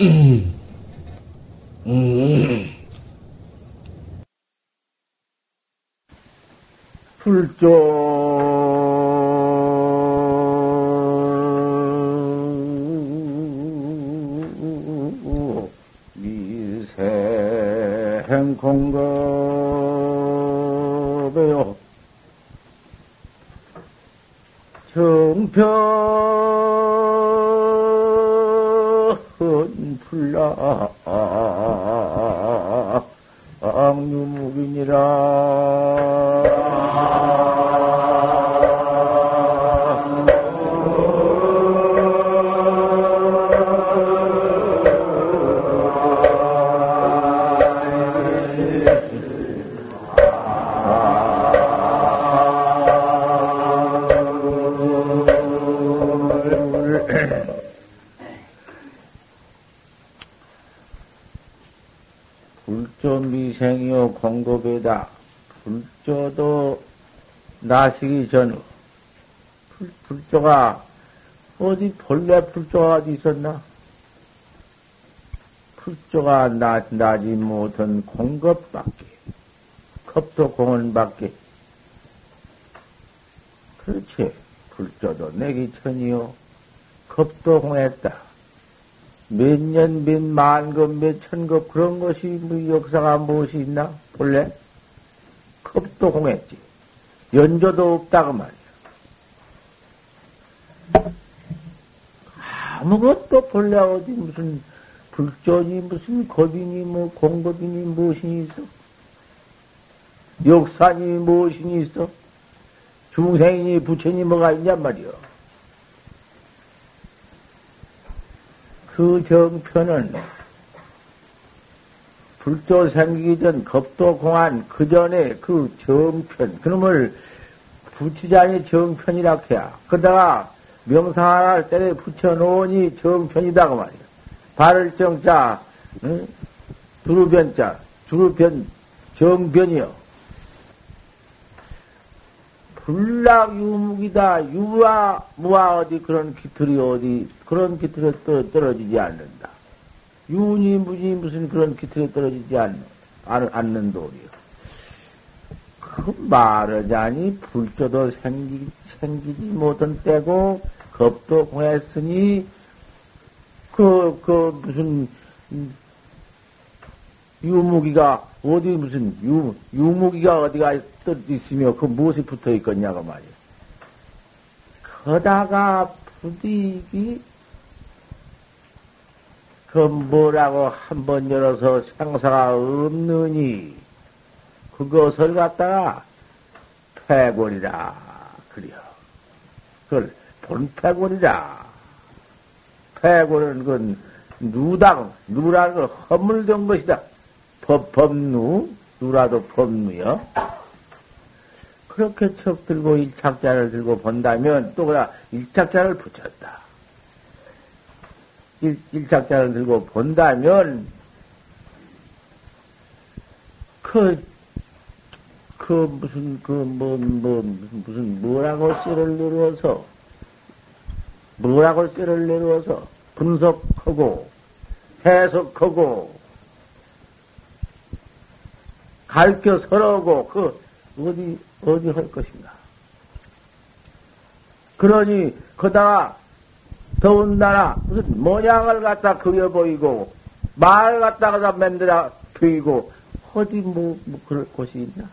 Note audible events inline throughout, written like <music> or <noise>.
음. 음. 불조 나시기 전후 불, 불조가 어디 본래 불조가 어디 있었나? 불조가 나, 나지 못한 공급밖에 겁도 공원밖에 그렇지 불조도 내기 천이요 겁도 공했다. 몇 년, 몇 만급, 몇 천급 그런 것이 뭐 역사가 무엇이 있나? 본래 겁도 공했지. 연조도 없다고 말이야. 아무것도 본래 어디 무슨 불조니 무슨 겁이니 뭐 공급이니 무엇이 있어? 역사니 무엇이 있어? 중생이니 부처니 뭐가 있냔 말이여. 그 정편은 불조 생기기 전 겁도 공안 그 전에 그 정편 그놈을 붙이자니 정편이라 해야 그러다가 명사 하나를 때려 붙여놓으니 정편이다 그 말이야 발을 정자 응? 두루변자 두루변 정변이요 불락 유묵이다. 유와, 무와 어디 그런 기틀이 어디, 그런 기틀에 떨어지지 않는다. 유니, 무니, 무슨 그런 기틀에 떨어지지 않는, 않는 도리요. 그 말하자니 불조도 생기, 생기지 못한 때고, 겁도 공했으니, 그, 그, 무슨, 유무기가 어디 무슨 유, 유무기가 어디가 있으며 그 무엇이 붙어 있겠냐고 말이야. 거다가 부디기 그 뭐라고 한 번 열어서 상사가 없느니 그것을 갖다가 패골이라 그려. 그걸 본패골이라. 패골은 그 누당 누라는 걸 허물던 것이다. 법, 법누, 누라도 법누요. 그렇게 척 들고 일착자를 들고 본다면 또 그다 일착자를 붙였다. 일, 일착자를 들고 본다면 그, 그 무슨 그뭐뭐 무슨 뭐라고 쇠를 내려서 뭐라고 쇠를 내려서 분석하고 해석하고 가르쳐 서러고 그 어디 어디 할 것인가? 그러니 거다가 더운나라 무슨 모양을 갖다 그려 보이고 말 갖다가 만들어 보이고 어디 뭐, 뭐 그럴 곳이 있나?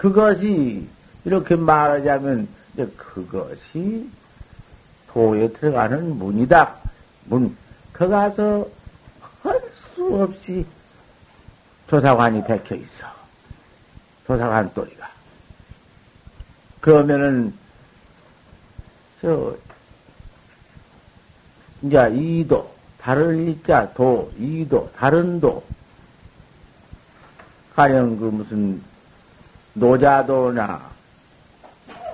그것이 이렇게 말하자면 그것이 도에 들어가는 문이다. 문. 거 가서 할 수 없이 조사관이 백혀 있어. 조사관 또리가. 그러면은, 저, 이제 이도, 다른 이자, 도, 이도, 다른 도. 가령 그 무슨 노자도나,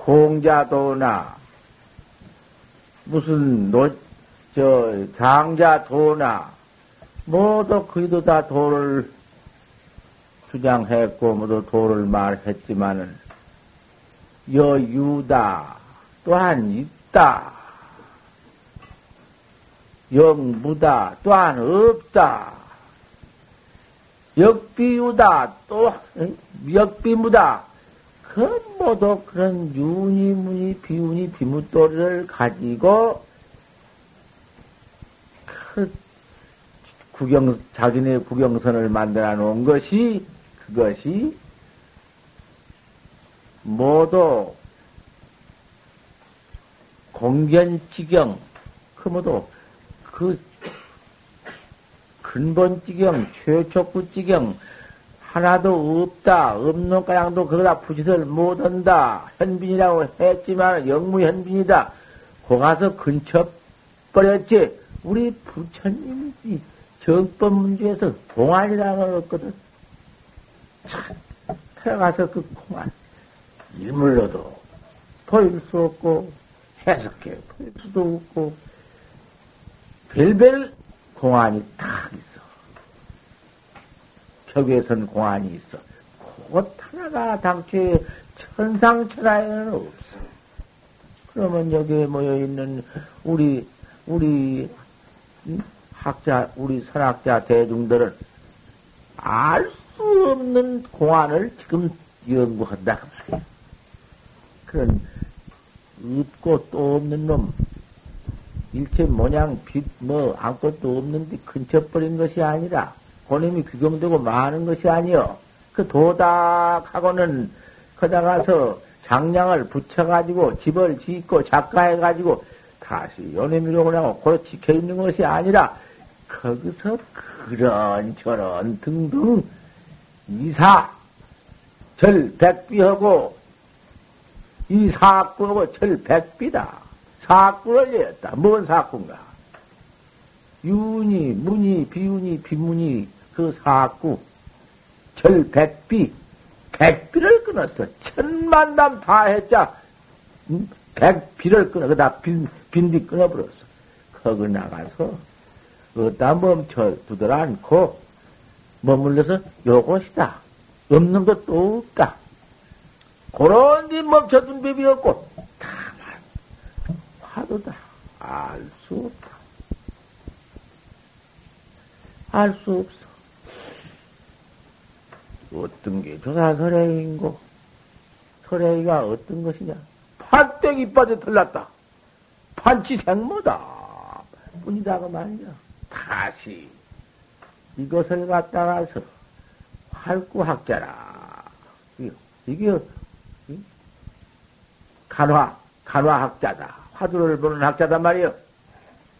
공자도나, 무슨 노, 저, 장자도나, 모두 그이도 다 도를 주장했고 모두 도를 말했지만은 여유다 또한 있다. 영무다 또한 없다. 역비유다 또 역비무다. 그 모두 그런 윤이 무니 비운이 비무도리를 가지고 그 구경 자기네 구경선을 만들어 놓은 것이 그것이 모두 공견지경 그 모두 그 근본지경 최초구지경 하나도 없다 없는 까양도 그거다 부짓을 못한다. 현빈이라고 했지만 영무현빈이다. 거 가서 근처 버렸지. 우리 부처님이 정법 문제에서 공안이라는 걸 얻거든. 참 들어가서 그 공안 일물로도 보일 수 없고 해석해 보일 수도 없고 별별 공안이 딱 있어. 벽에선 공안이 있어. 그것 하나가 당초에 천상천하에는 없어. 그러면 여기에 모여 있는 우리 우리 학자 우리 선학자 대중들은 알 수 없는 공안을 지금 연구한다. 그런 없고 또 없는 놈, 일체 모양, 빛, 뭐, 아무것도 없는데 근처버린 것이 아니라, 본인이 규경되고 많은 것이 아니요. 그 도닥하고는 거다가서 장량을 붙여가지고 집을 짓고 작가해가지고 다시 연애미로 그냥 고로 지켜있는 것이 아니라, 거기서 그런 저런 등등 이사, 절 백비하고 이 사구하고 절 백비다. 사구를 내었다. 뭔 사구인가? 윤이, 문이, 비윤이, 비문이 그 사구, 절 백비, 백비를 끊었어. 천만담 다 했자, 음? 백비를 끊어. 그다 빈, 빈디 끊어버렸어. 거기 나가서, 어디다 멈춰 두들 않고, 머물러서 요것이다. 없는 것도 없다. 그런 데 멈춰둔 법이 없고, 다 만, 화두다. 알 수 없다. 알 수 없어. 어떤 게 조사설행인고, 설행이가 어떤 것이냐? 판때기 이빠에 털났다. 판치 생모다. 뿐이다가 말이야. 다시 이것을 갖다가서 활구학자라. 이게 간화, 간화학자다. 화두를 보는 학자단 말이요.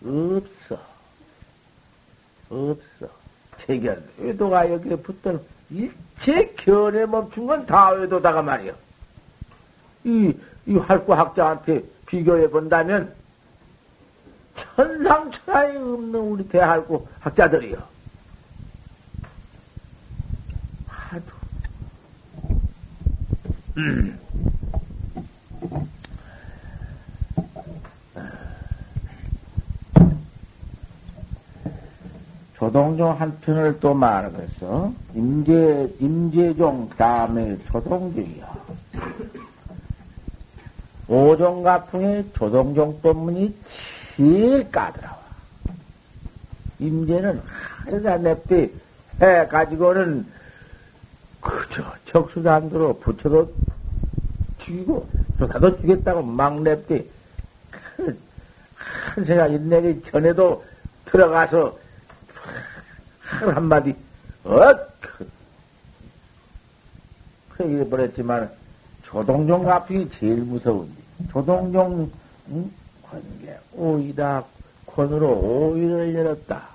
없어. 없어. 체결, 외도가 여기에 붙던 일체 견에 멈춘 건 다 외도다가 말이요. 이, 이 활구 학자한테 비교해 본다면 천상천하에 없는 우리 대활구 학자들이요. 하도. 음. 조동종 한 편을 또 말하겠어. 임재, 임재종, 다음에 조동종이야. 오종가풍의 조동종 법문이 제일 까다로워. 임재는 하루가 냅대 해가지고는 그저 적수단으로 붙여도 죽이고 조사도 죽겠다고 막 냅대. 그, 한세가 인내기 전에도 들어가서 한 한마디, 어, 그, 그 얘기해버렸지만, 조동종 가풍이 제일 무서운데, 조동종, 응? 관계, 오이다, 권으로 오이를 열었다.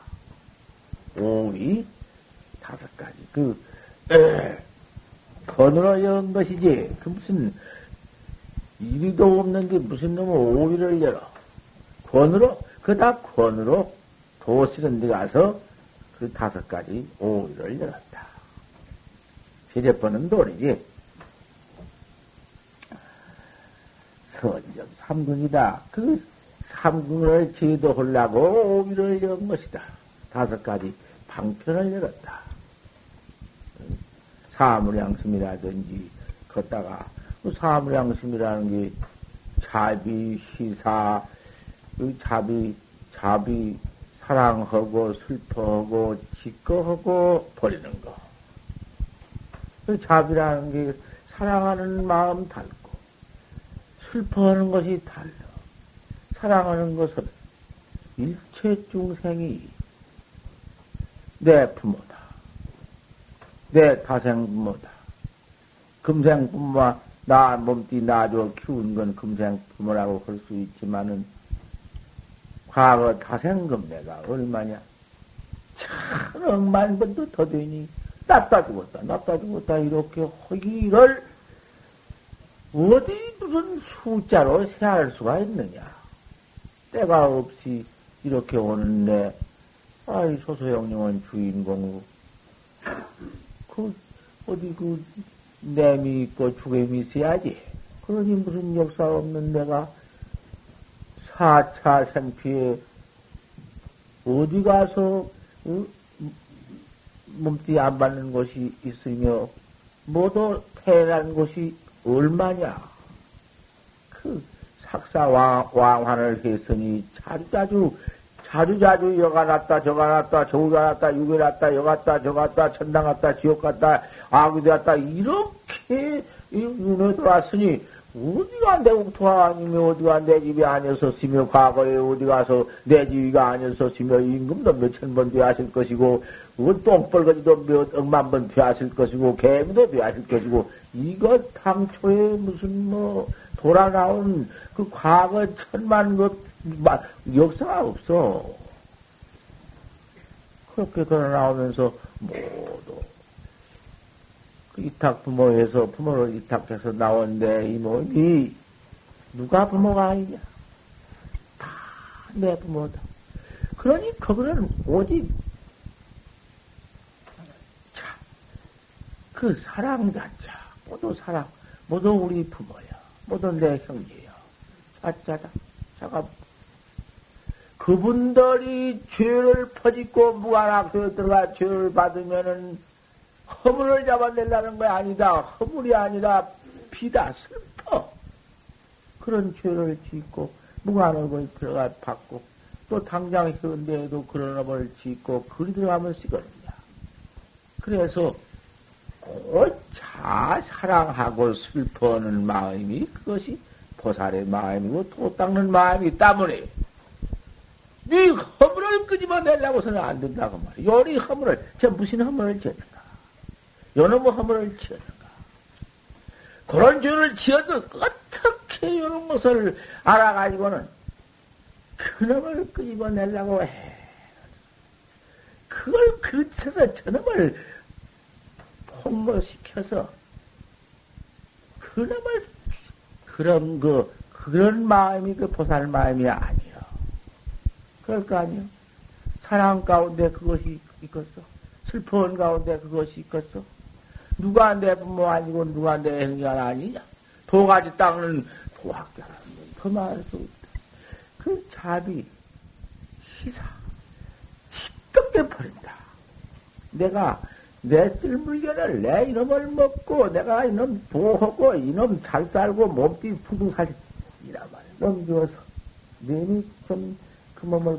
오이, 다섯 가지. 그, 에, 권으로 연 것이지. 그 무슨, 이리도 없는 게 무슨 놈의 오이를 열어. 권으로, 그다 권으로 도 쓰는 데 가서 그 다섯 가지 오이를 열었다. 세례번은 돌이지. 선정 삼근이다. 그 삼근을 제도하려고 오이를 연 것이다. 다섯 가지 방편을 열었다. 사물양심이라든지 걷다가 그 사물양심이라는 게 자비, 시사, 그 자비, 자비, 사랑하고 슬퍼하고 지꺼하고 버리는 거. 그 잡이라는 게 사랑하는 마음 달고 슬퍼하는 것이 달라. 사랑하는 것은 일체 중생이 내 부모다. 내 타생 부모다. 금생 부모와 나 몸띠 나줘 키운 건 금생 부모라고 할 수 있지만은 과거 타생금 내가 얼마냐? 천 억만 번도 더 되니 낫다 죽었다, 낫다 죽었다 이렇게 허기를 어디 무슨 숫자로 세할 수가 있느냐? 때가 없이 이렇게 오는데, 아이, 소소영령은 주인공으로, 그, 어디 그, 내미 있고 죽음이 있어야지. 그러니 무슨 역사 없는 내가 4차 생피에 어디 가서, 어? 몸띠 안 받는 곳이 있으며, 모두 태어난 곳이 얼마냐? 그 삭사 왕, 왕환을 했으니 자주자주, 자주자주 여가 났다, 저가 났다, 저가 났다, 육에 났다, 여 갔다, 저 갔다, 천당 갔다, 지옥 갔다, 악이 되었다, 이렇게 윤회 들어왔으니, 어디가 내 옥토가 아니며 어디가 내 집이 아니었었으며 과거에 어디 가서 내 집이가 아니었었으며 임금도 몇천 번 되었을 것이고 똥벌거지도 몇 억만 번 되었을 것이고 개미도 되었을 것이고 이거 당초에 무슨 뭐 돌아 나온 그 과거 천만 것 역사가 없어. 그렇게 걸어 나오면서 모두 그 이탁 부모에서 부모를 이탁해서 나온 내 이몸이 누가 부모가 아니냐? 다 내 부모다. 그러니 그거는 오직 자, 그 사랑 자자 모두 사랑, 모두 우리 부모야. 모두 내 형제야. 자자다. 자가 그분들이 죄를 퍼짓고 무관학교에 들어가 죄를 받으면은 허물을 잡아내려는 거 아니다. 허물이 아니라 비다, 슬퍼. 그런 죄를 짓고 무관학교에 들어가 받고 또 당장 현대에도 그런 업을 짓고 그리 들어가면 쓰거든요. 그래서 곧자 사랑하고 슬퍼하는 마음이 그것이 보살의 마음이고 도 닦는 마음이기 때문에 네 허물을 끄집어내려고서는 안 된다고 말이야. 요리 허물을, 저 무슨 허물을 지었는가? 요놈의 허물을 지었는가? 그런 죄를 지어도 어떻게 요런 것을 알아가지고는 그놈을 끄집어내려고 해. 그걸 그쳐서 저놈을 홍보시켜서 그놈을 그런 그 그런 마음이 그 보살 마음이 아니요. 그럴 거 아니요. 사랑 가운데 그것이 있겠어. 슬퍼한 가운데 그것이 있겠어. 누가 내 부모 아니고 누가 내 행자 아니냐? 도가지 닦는 도학자라는 더 말할 수 있다. 그 자비, 시사, 집겁해 버린다. 내가 내 쓸 물건을 내 이놈을 먹고 내가 이놈 보호하고 이놈 잘 살고 몸띠 푸둥살 이란 말이야. 넘겨서 님이 좀그 몸을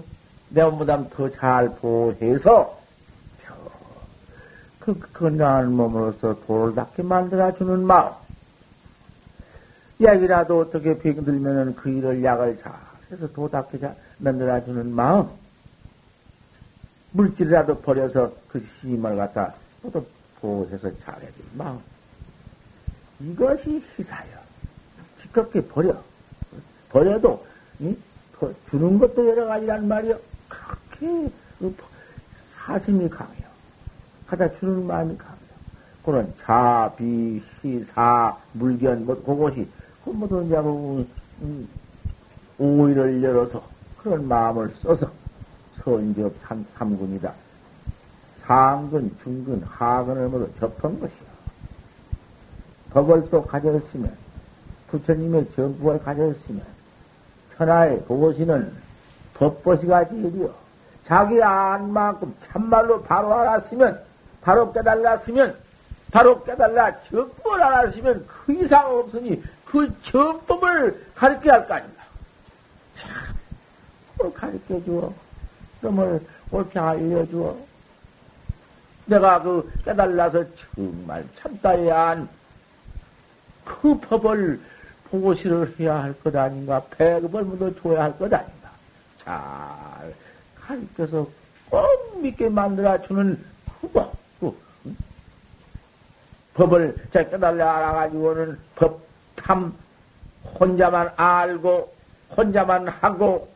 내 몸보다 더 잘 보호해서 그 건강한 몸으로서 돌을 닦게 만들어주는 마음. 약이라도 어떻게 병들면은 그 일을 약을 잘 해서 도 닦게 만들어주는 마음. 물질이라도 버려서 그 시임을 갖다 또 보호해서 잘해야 돼. 마음. 이것이 희사요. 지껍게 버려. 버려도, 응? 주는 것도 여러 가지란 말이요. 그렇게 사심이 강해 요. 하다 주는 마음이 강해요. 그런 자, 비, 시 사, 물견, 뭐, 그것이, 그 이제, 뭐, 음, 오의를 열어서 그런 마음을 써서 선지업 삼, 삼군이다. 상근, 중근, 하근을 모두 접한 것이야. 법을 또 가졌으면, 부처님의 정법을 가졌으면, 천하의 보고시는 법보시가 제일이요. 자기 안만큼 참말로 바로 알았으면, 바로 깨달았으면, 바로 깨달라 정법을 알았으면 그 이상 없으니 그 정법을 가르쳐야 할 거 아닌가. 참, 그걸 가르쳐 주어. 그럼을 옳게 알려주어. 내가 그 깨달라서 정말 참다야 한 그 법을 보시를 해야 할 것 아닌가, 배급을 묻어 줘야 할 것 아닌가. 잘 가르쳐서 꼭 믿게 만들어주는 그 법, 그, 법을 제 깨달라 알아가지고는 법탐 혼자만 알고, 혼자만 하고,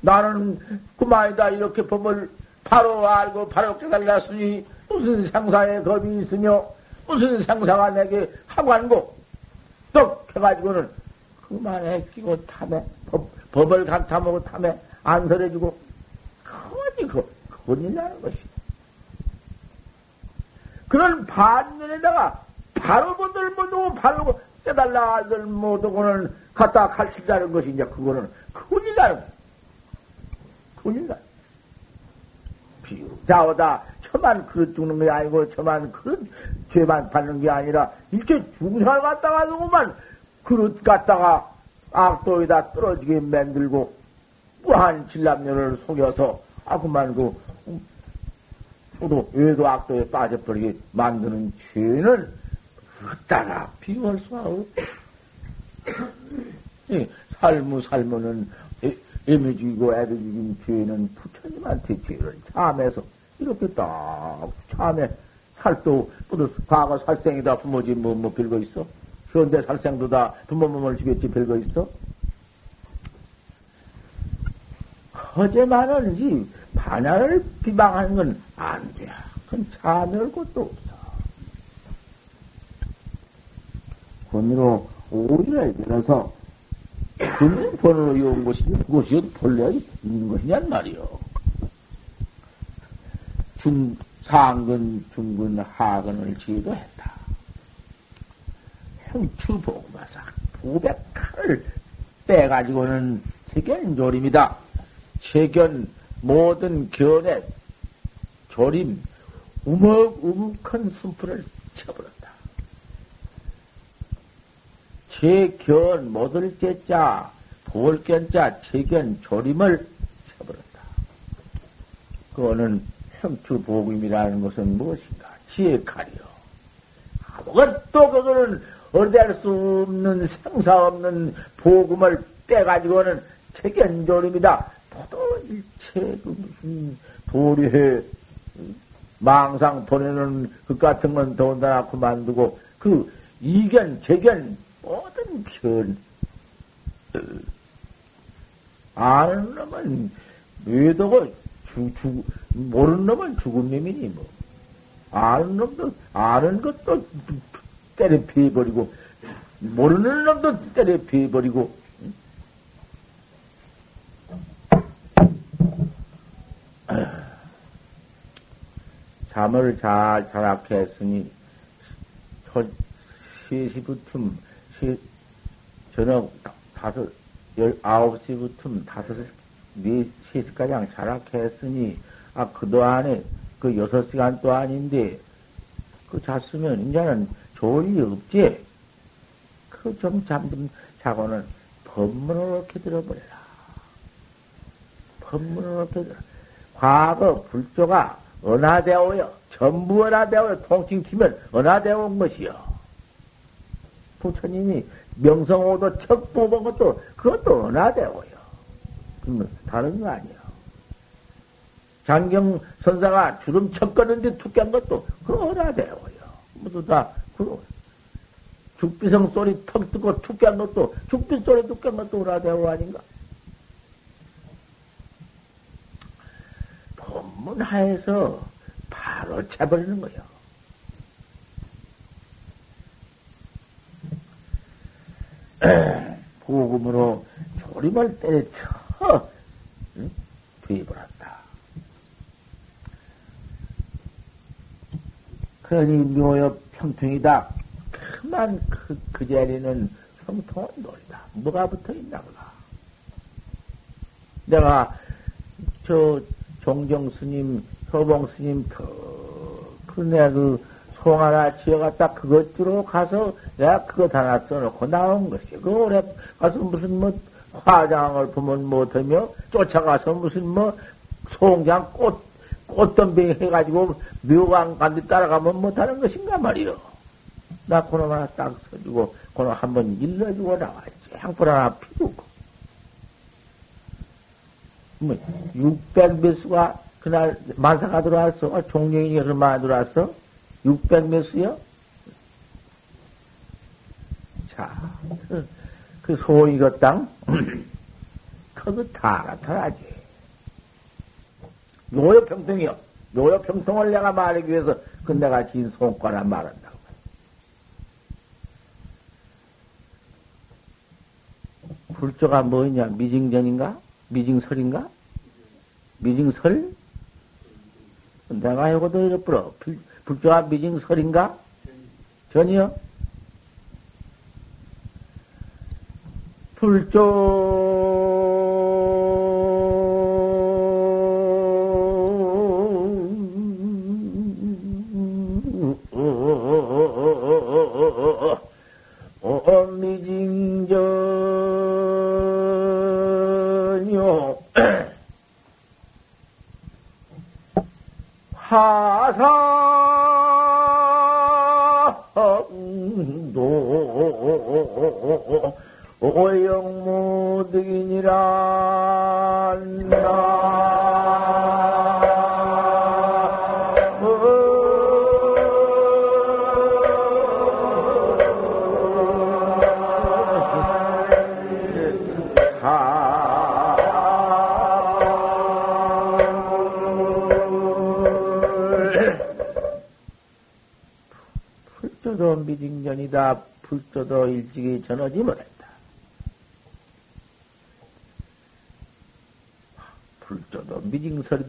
나는 그만이다. 이렇게 법을 바로 알고 바로 깨달았으니 무슨 상사의 겁이 있으며 무슨 상사가 내게 하관고 떡 해가지고는 그만해 끼고 탐해. 법, 법을 강탐하고 탐해. 안설해주고. 그거지 그 큰일 나는 것이 그런 반면에다가 바로 보들 못하고 바로 깨달라 알들 못하고는 갖다 가르치자는 것이 이제 그거는 큰일 나는 거야. 큰일 나. 비유자오다. 저만 그릇 죽는 게 아니고, 저만 그릇 죄만 받는 게 아니라, 일체 중생을 갖다가 누구만 그릇 갖다가 악도에다 떨어지게 만들고, 무한 진람녀를 속여서, 아, 그만 그, 저도 외도 악도에 빠져버리게 만드는 죄는 따라 비교할 수가 없다. 삶무 살무는 애미 죽이고 애들 죽인 죄는 부처님한테 죄를 참해서 이렇게 딱 참해 살도 뿌듯 과거 살생이다 부모지 뭐, 뭐 별거 있어? 현대 살생도 다 부모 몸을 죽였지 별거 있어? 허제만은 이 반야를 비방하는 건 안 돼. 그건 참여할 것도 없어. 권위로 오히려 들어서 그것은 번호로 이온 것이니 그것이 본래 있는 것이냔 말이요. 중, 상근, 중근, 하근을 지도 했다. 형추 보고마사 보백칼을 빼가지고는 세견 조림이다. 세견 모든 견에 조림, 우먹 우묵한 순풀을 쳐버렸다. 제견 못을 제자 볼견자 제견 조림을 쳐버렸다. 그거는 형추복임이라는 것은 무엇인가? 지혜 칼이요. 아무것도 그거는 어디할 수 없는 생사 없는 복음을 빼가지고는 체견조림이다. 일체 그 무슨 도리해 망상 보내는 그 같은 건 더군다나 그만두고 그 이견, 재견 모든 편, 아는 놈은 외도고 죽, 죽, 모르는 놈은 죽은 놈이니 뭐. 아는 놈도, 아는 것도 때려 피해버리고, 모르는 놈도 때려 피해버리고, 잠을 잘 자락해 했으니, 시시부터 시, 저녁 다섯, 열 아홉 시부터 다섯, 네 시까지 자락했으니, 아, 그동안에 그 여섯 시간 또 아닌데, 그 잤으면 이제는 좋을 리 없지. 그 좀 잠 좀 자고는 법문을 이렇게 들어버려라. 법문을 이렇게 들어. 과거 불조가 은하되어요. 전부 은하되어요. 통칭 치면 은하되어 온 것이요. 부처님이 명성오도 척 뽑은 것도 그것도 은하대오요. 그러면 다른 거 아니야. 장경 선사가 주름 쳤거는데 툭한 것도 그 은하대오요. 모두 다그 죽비성 소리 턱 뜨고 툭한 것도 죽비 소리 툭한 것도 은하대오 아닌가? 법문하에서 바로 채버리는 거예요. <clears throat> 보금으로 조림을 때려쳐 응? 투입을 한다. 그러니 묘여 평통이다. 그만 그, 그 자리는 평통은 놀이다. 뭐가 붙어 있나 보다. 내가 저 종정 스님, 효봉 스님 더큰내그 통 하나 지어갖다 그것으로 가서 내가 그거 하나 써놓고 나온 것이. 그 오래 가서 무슨 뭐 화장을 보면 못하며 쫓아가서 무슨 뭐 송장 꽃, 꽃덤뱅이 해가지고 묘강 간데 따라가면 못하는 것인가 말이요. 나 그놈 하나 딱 써주고, 그놈 한번 일러주고 나와야지. 향불 하나 피우고. 뭐, 600매수가 그날 만사가 들어왔어. 아, 종료인이 얼마나 들어왔어? 600매수요? 자, 그, 그 소이것 땅, <clears throat> 그거 다 나타나지. 요요 평통이요. 요요 평통을 내가 말하기 위해서 그 내가 진 손가락 말한다고. 불조가 뭐냐? 미징전인가? 미징설인가? 미징설? 내가 이거도 이렇불어. 불조가 미징설인가? 전이요? 불조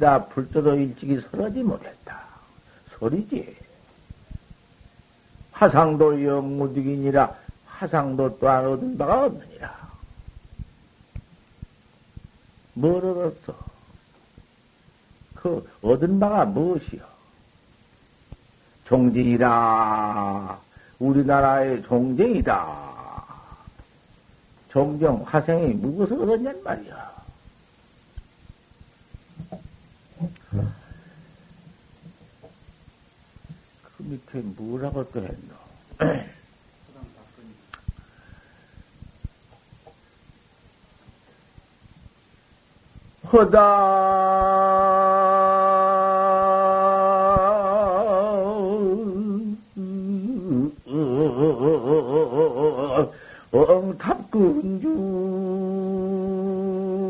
미징설이다. 불도도 일찍이 설하지 못했다. 소리지. 화상도 영무득이니라 화상도 또한 얻은 바가 없느니라. 뭘 얻었어? 그 얻은 바가 무엇이요? 종진이라 우리나라의 종정이다. 종정, 화생이 무엇을 얻었냔 말이야. 그 밑에 뭐라고 또 했노? 허다.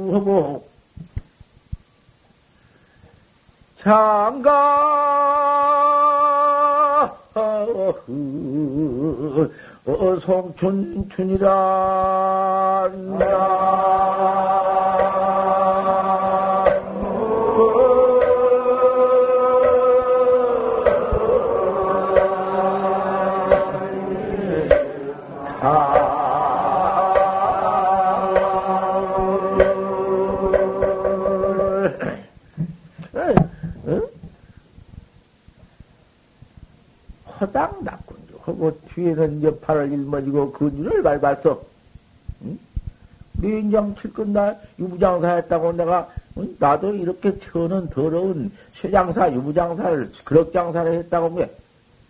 엉탑근주하고 장가 송춘춘이라 뒤에는 이제 팔을 일머지고 근주를 밟았어. 응? 민장 칠끝 날 유부장사 했다고 내가 응? 나도 이렇게 천은 더러운 쇠장사, 유부장사를, 그럭장사를 했다고 왜?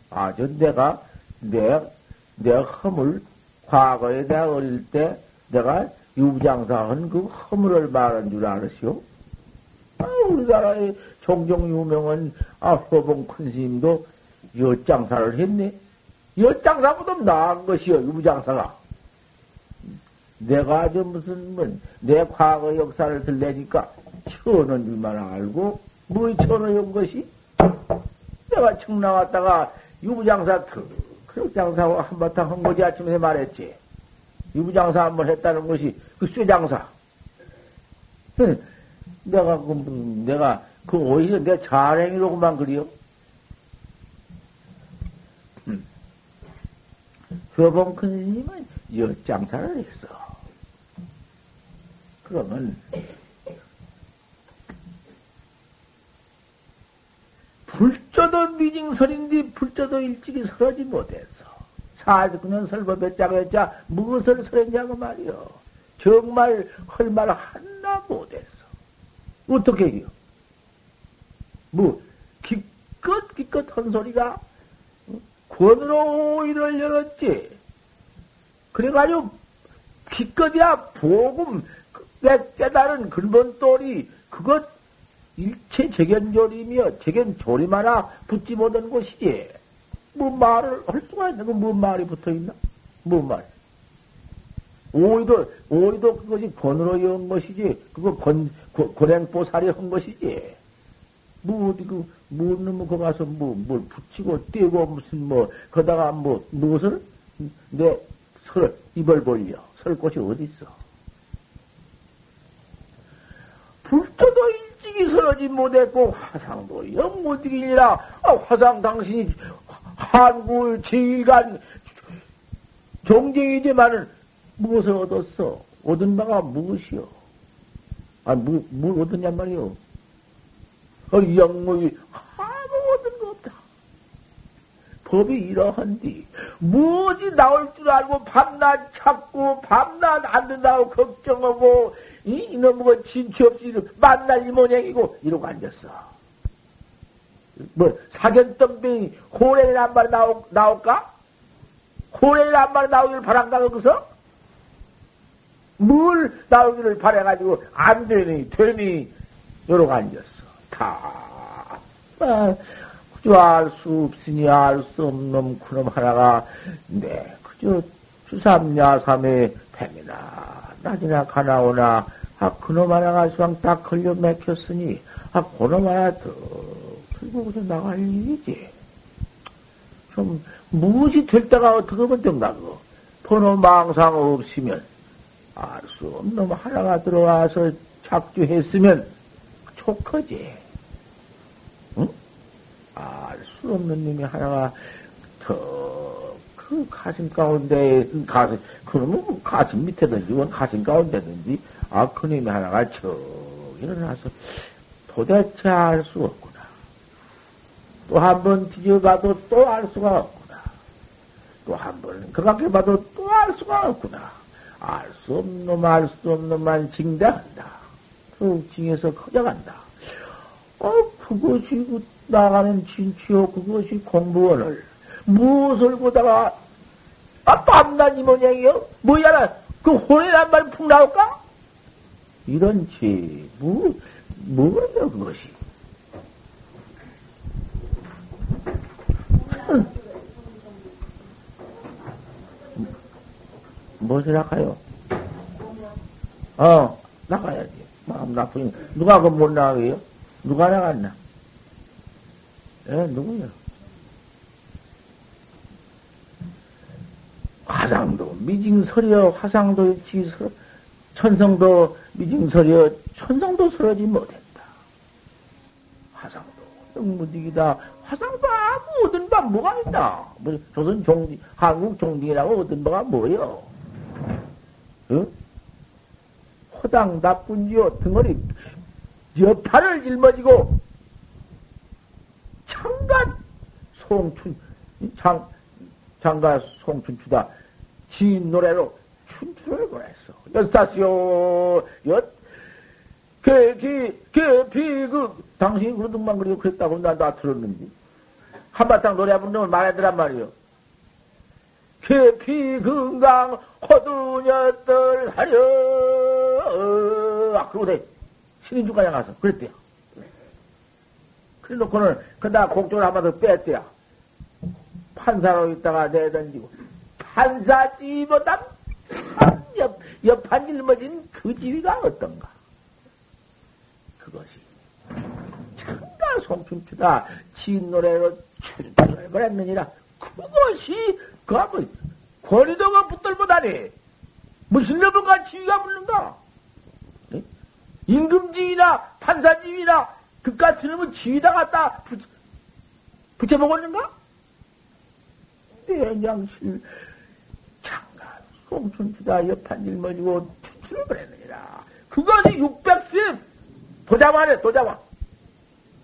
아, 저 내가, 내, 내 허물, 과거에 내가 어릴 때 내가 유부장사 한 그 허물을 말한 줄 알았시오? 아, 우리나라의 종종 유명한 아, 허봉 큰 스님도 여장사를 했네. 엿장사보다 나은 것이요, 유부장사가. 내가 아주 무슨, 뭐, 내 과거 역사를 들려니까 천원 줄만 알고, 뭐 천원 온 것이? 내가 청 나왔다가 유부장사, 그, 그장사하고 한바탕 한 거지 아침에 말했지. 유부장사 한 번 했다는 것이 그 쇠장사. 내가 그, 내가 그 오히려 내 자랭이로구만 그리요. 교봉 큰 스님은 엿장사를 했어. 그러면 불조도 미징설인데 불조도 일찍이 설하지 못했어. 49년 설법했자고 무엇을 설했냐고 말이요. 정말 할 말 하나 못했어. 어떻게 해요? 뭐, 기껏, 기껏 한 소리가, 권으로 오이를 열었지. 그래가지고, 기껏이야, 복음, 깨달은 근본돌이, 그것, 일체 재견조림이여, 재견조림 하나 붙지 못한 곳이지. 뭐 말을 할 수가 있나? 그뭔 말이 붙어 있나? 뭔 말? 오이도, 오이도 그것이 권으로 연 것이지. 그거 권, 권행보살이 한 것이지. 뭐, 어디, 그, 뭐, 놈, 거 가서 뭐, 뭘 붙이고, 떼고, 무슨, 뭐, 거다가 뭐, 무엇을? 내 설, 입을 벌려. 설 곳이 어디 있어? 불조도 일찍이 서러지 못했고, 화상도 영못 이기니라. 아, 화상 당신이 한국 제일간 정쟁이지만은 무엇을 얻었어? 얻은 바가 무엇이요? 아, 무, 뭘 얻었냔 말이요? 어, 영무이 아무 얻은 거 없다. 법이 이러한디, 무엇이 나올 줄 알고 밤낮 찾고, 밤낮 안 된다고 걱정하고, 이, 이놈의 진취 없이 만날 이 모양이고, 이러고 앉았어. 뭐, 사견덤빙, 호랭이 한 마리 나올, 나올까? 호랭이 한 마리 나오기를 바란다, 거기서? 뭘 나오기를 바래가지고 안 되니 되니 요러고 앉았어. 다. 아, 그저 알 수 없으니 알 수 없는 그놈 하나가 네 그저 주삼야삼의 뱀이나 낮이나 가나오나 아 그놈 하나가 수왕 딱 걸려 맥혔으니 아 그놈 하나 더 들고 그저 나갈 일이지. 좀 무엇이 될 때가 어떻게 하면 된가 그거. 번호 망상 없으면 알 수 없는 하나가 들어와서 착주했으면 좋거지. 응? 알 수 없는 놈이 하나가 더그 가슴 가운데 가슴 그러면 가슴 밑에든지 원 가슴 가운데든지 아그 놈이 하나가 저 일어나서 도대체 알 수 없구나. 또 한 번 뒤져봐도 또 알 수가 없구나. 또 한 번 그렇게 봐도 또 알 수가 없구나. 알 수 없는 놈, 알 수 없는 놈만 징대한다. 그 징에서 커져간다. 어, 그것이 그 나가는 진취요, 그것이 공부원을 무엇을 보다가, 아, 밤낮 이 모양이요? 뭐야, 그 혼이란 말 푹 나올까? 이런지, 뭐, 뭐예요, 그것이? 무엇을 나가요? 어, 나가야지. 마음 나쁘니. 누가 그 못 나가게요? 누가 나갔나? 예, 누구요? 화상도 미징설이여, 화상도 지설, 천성도 미징설이여, 천성도 설하지 못했다. 화상도 영무득이다. 화상도 아무 얻은 바 뭐가 있나? 뭐, 조선 종, 한국 종딩이라고 얻은 바가 뭐요? 응? 허당 나쁜지요 등허리 여파를 짊어지고 창가 송춘 장 장가 송춘추다 지인 노래로 춘추를 보냈어. 여사시오 엿개기개비그 당신이 그런 등만 그리고 그랬다고 나나 들었는지 한바탕 노래 부르면 말하더란 말이요. 계피 건강 호두녀들 하려 아, 그러고 신인주가에 가서 그랬대요. 그래 놓고는 그다 곡조를 한번 더 뺐대요. 판사로 있다가 내던지고 판사지보다 옆, 옆판 짊어진 그 지위가 어떤가? 그것이 참가 송춘추다 지인 노래로 춘추를 벌였느니라 그것이 그뭐 권위도가 붙들보다니 무슨 놈은가 지위가 붙는다. 네? 임금지위나 판사지위나 그깟 놈은 지위다 갖다 붙, 붙여먹었는가? 대양실 장가 송춘주다 옆판 일머지고 추출을 보냈느니라. 그것이 600세 도자만에 도자만.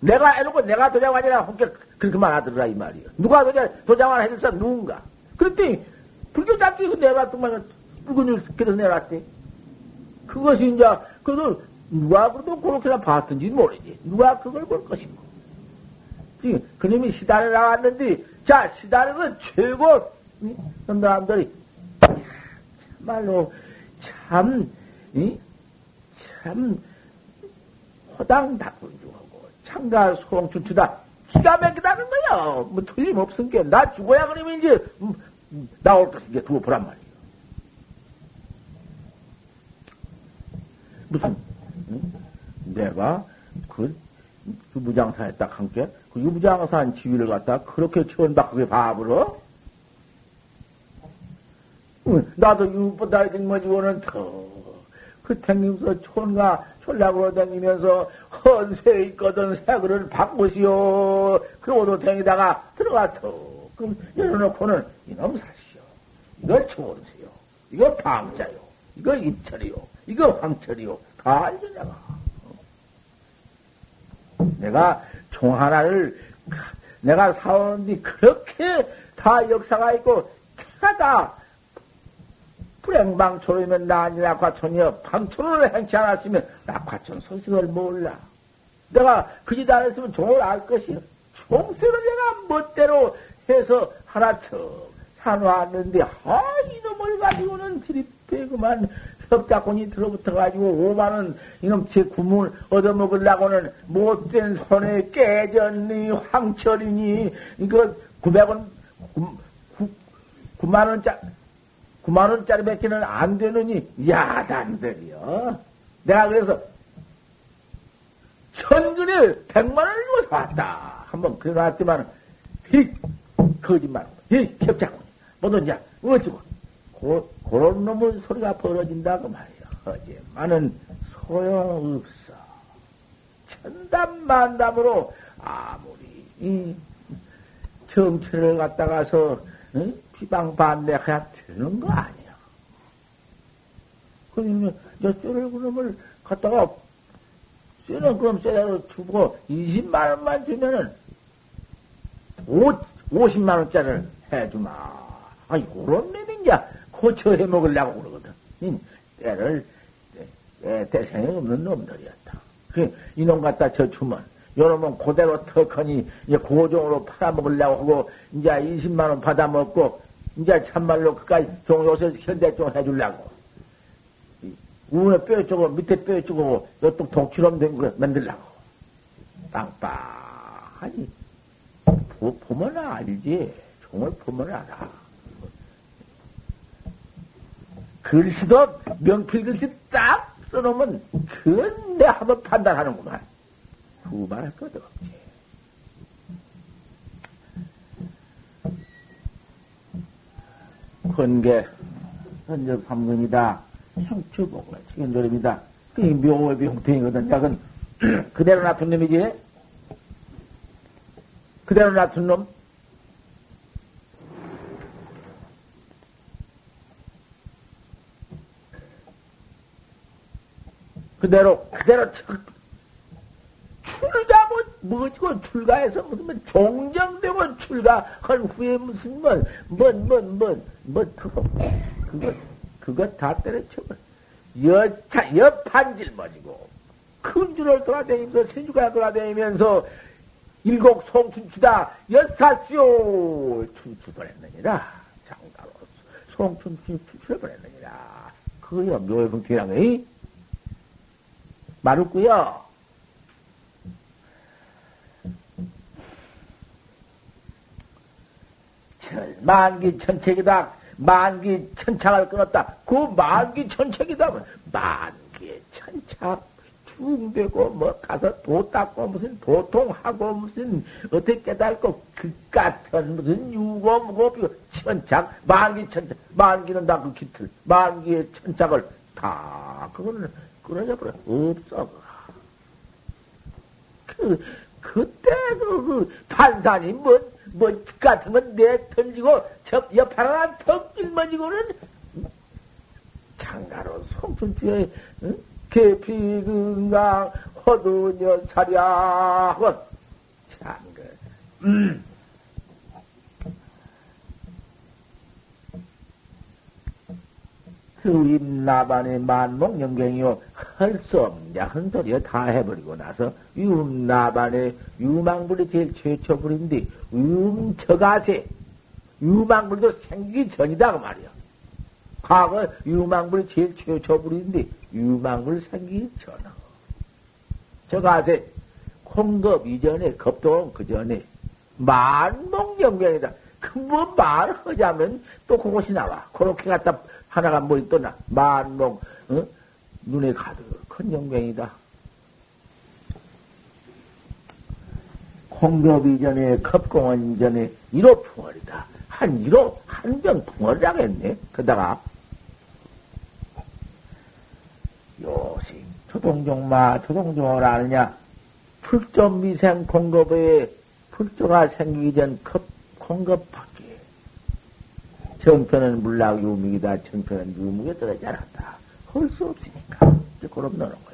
내가 해놓고 내가 도자만이라 혼자 그렇게 말하더라 이 말이요. 누가 도자 도자만 해줄사 누군가. 그랬더니 불교 잡기 그 내놨더만 붉은 뉴스께서 내놨대. 그것이 이제 그걸 누가 그래도 그렇게나 봤든지 모르지. 누가 그걸 볼. 지금 그놈이 시달에 나왔는데, 자, 시달에서 최고, 사람들이, 참말로, 참, 이? 참, 허당다군주하고, 창가 소홍춘추다. 기가 막히다는 거야. 뭐 틀림없은 게, 나 죽어야 그러면 이제, 음, 음, 나올 것인 게 두고 보란 말이야. 무슨, 응? 내가, 그, 그 무장사에 딱 함께, 그 유무장사한 지위를 갖다 그렇게 천박하게 밥으로? 응, 나도 유보다 징머지고는 더, 그 댕기면서 촌가 촌락으로 댕기면서 헌세 있거든 새그를 바꾸시오. 그러고도 댕기다가 들어가 터. 그럼 열어놓고는 이놈 사시오. 이거 초원세요. 이거 방자요. 이거 입철이요. 이거 황철이요. 다 알죠, 내가. 내가 총 하나를 내가 사오는데 그렇게 다 역사가 있고 태가 다 불행방초로면 나니 낙화촌이여 방초로를 행치 않았으면 낙화촌 소식을 몰라. 내가 그 짓 안 했으면 종을 알 것이요. 총세를 내가 멋대로 해서 하나 척 사놓았는데 아 이놈을 가지고는 드립해 그만 협작권이 들어붙어가지고 5만원 이놈 제 구물 얻어먹으려고는 못된 손에 깨졌니 황철이니 이거 900원 9, 만원짜리 9만원짜리 밖에는 안 되느니 야단들이요 내가 그래서 천근에 100만원을 주고 사왔다 한번 그래 놨더만 히 거짓말 히 협작권 뭐든지 어쩌고 고, 그런 놈의 소리가 벌어진다고 말이야. 하지만은 소용없어. 천담만담으로 아무리 이 정체를 갖다가서 응? 비방반대해야 되는 거 아니야. 그러면 여쭈를 그놈을 갖다가 쇠는 그럼 쇠대로 주고 20만 원만 주면은 5, 50만 원짜리를 해주마. 아니, 그런 놈이 냐 고쳐 해 먹으려고 그러거든. 때를, 때, 대생이 없는 놈들이었다. 그, 이놈 갖다 저 주면, 요놈은 그대로 턱하니, 이제 고종으로 팔아먹으려고 하고, 이제 20만 원 받아먹고, 이제 참말로 그까지 종, 요새 현대종 해주려고. 우에 뼈 쪼고, 밑에 뼈 쪼고, 요쪽 독처럼 된거 만들려고. 빵빵하니, 보면 알지. 종을 보면 알아. 글씨도 명필 글씨 딱 써놓으면 그건 내 한번 판단하는구만. 두말할 것도 없지. 권계 현재 삼근이다. 형추복을 책임조립이다. 그게 묘의 형태이거든. 약은 <clears throat> 그대로 놔둔 놈이지. 그대로 놔둔 놈. 그대로, 그대로 출가, 뭐, 뭐지고 출가해서 무슨, 뭐, 종정되고 출가한 후에 무슨, 뭐, 뭐, 뭐, 그거, 그거, 그거 다 때려쳐버. 여차, 여판질 머지고, 큰 줄을 돌아다니면서, 신주가 돌아다니면서, 일곡 송춘추다, 여사시오! 춘추버렸느니라. 장가로, 송춘추 춘추를 버렸느니라. 그거요, 묘의 거, 말없고요. 만기 천책이다. 만기 천착을 끊었다. 그 만기 천책이다. 만기 천착 중되고 뭐 가서 도 닦고 무슨 도통하고 무슨 어떻게 깨달고 그 같은 무슨 유고 무고 천착 만기 천착 만기는 다 그 기틀 만기의 천착을 다 그거는 끊어져 버려. 없어. 그, 그때 그, 그, 판단이 뭐, 뭐, 건내 던지고, 저, 옆 하나 턱 찔머지고는, 장가로 송춘주의, 응? 계피 건강, 허두녀 사랴, 하고, 참, 그, 음. 그 입나반의 만목 영경이요. 할 수 없냐 한 소리에 다 해버리고 나서 유음나반의 유망불이 제일 최초불인데 음처가세 유망불도 생기기 전이다 그 말이야. 과거 유망불이 제일 최초불인데 유망불 생기기 전하. 저가세 콩겁 이전에 겁동 그 전에 만몽경경이다. 그뭐 말하자면 또 그것이 나와. 그렇게 갖다 하나가 뭐 있더나 만몽 어? 눈에 가득 큰 영병이다. 콩겹 이전에 컵공원 이전에 1호 풍월이다. 한 1호 한병 풍월이라겠네. 그러다가 요식 초동종마 초동종을 아느냐 풀점 미생 콩겁에 풀조가 생기기 전 컵, 콩겁 밖에 정편은 물락 유묵이다. 정편은 유묵에 떨어지 않았다. 할 수 없으니까 이제 그럼 넣는 거야.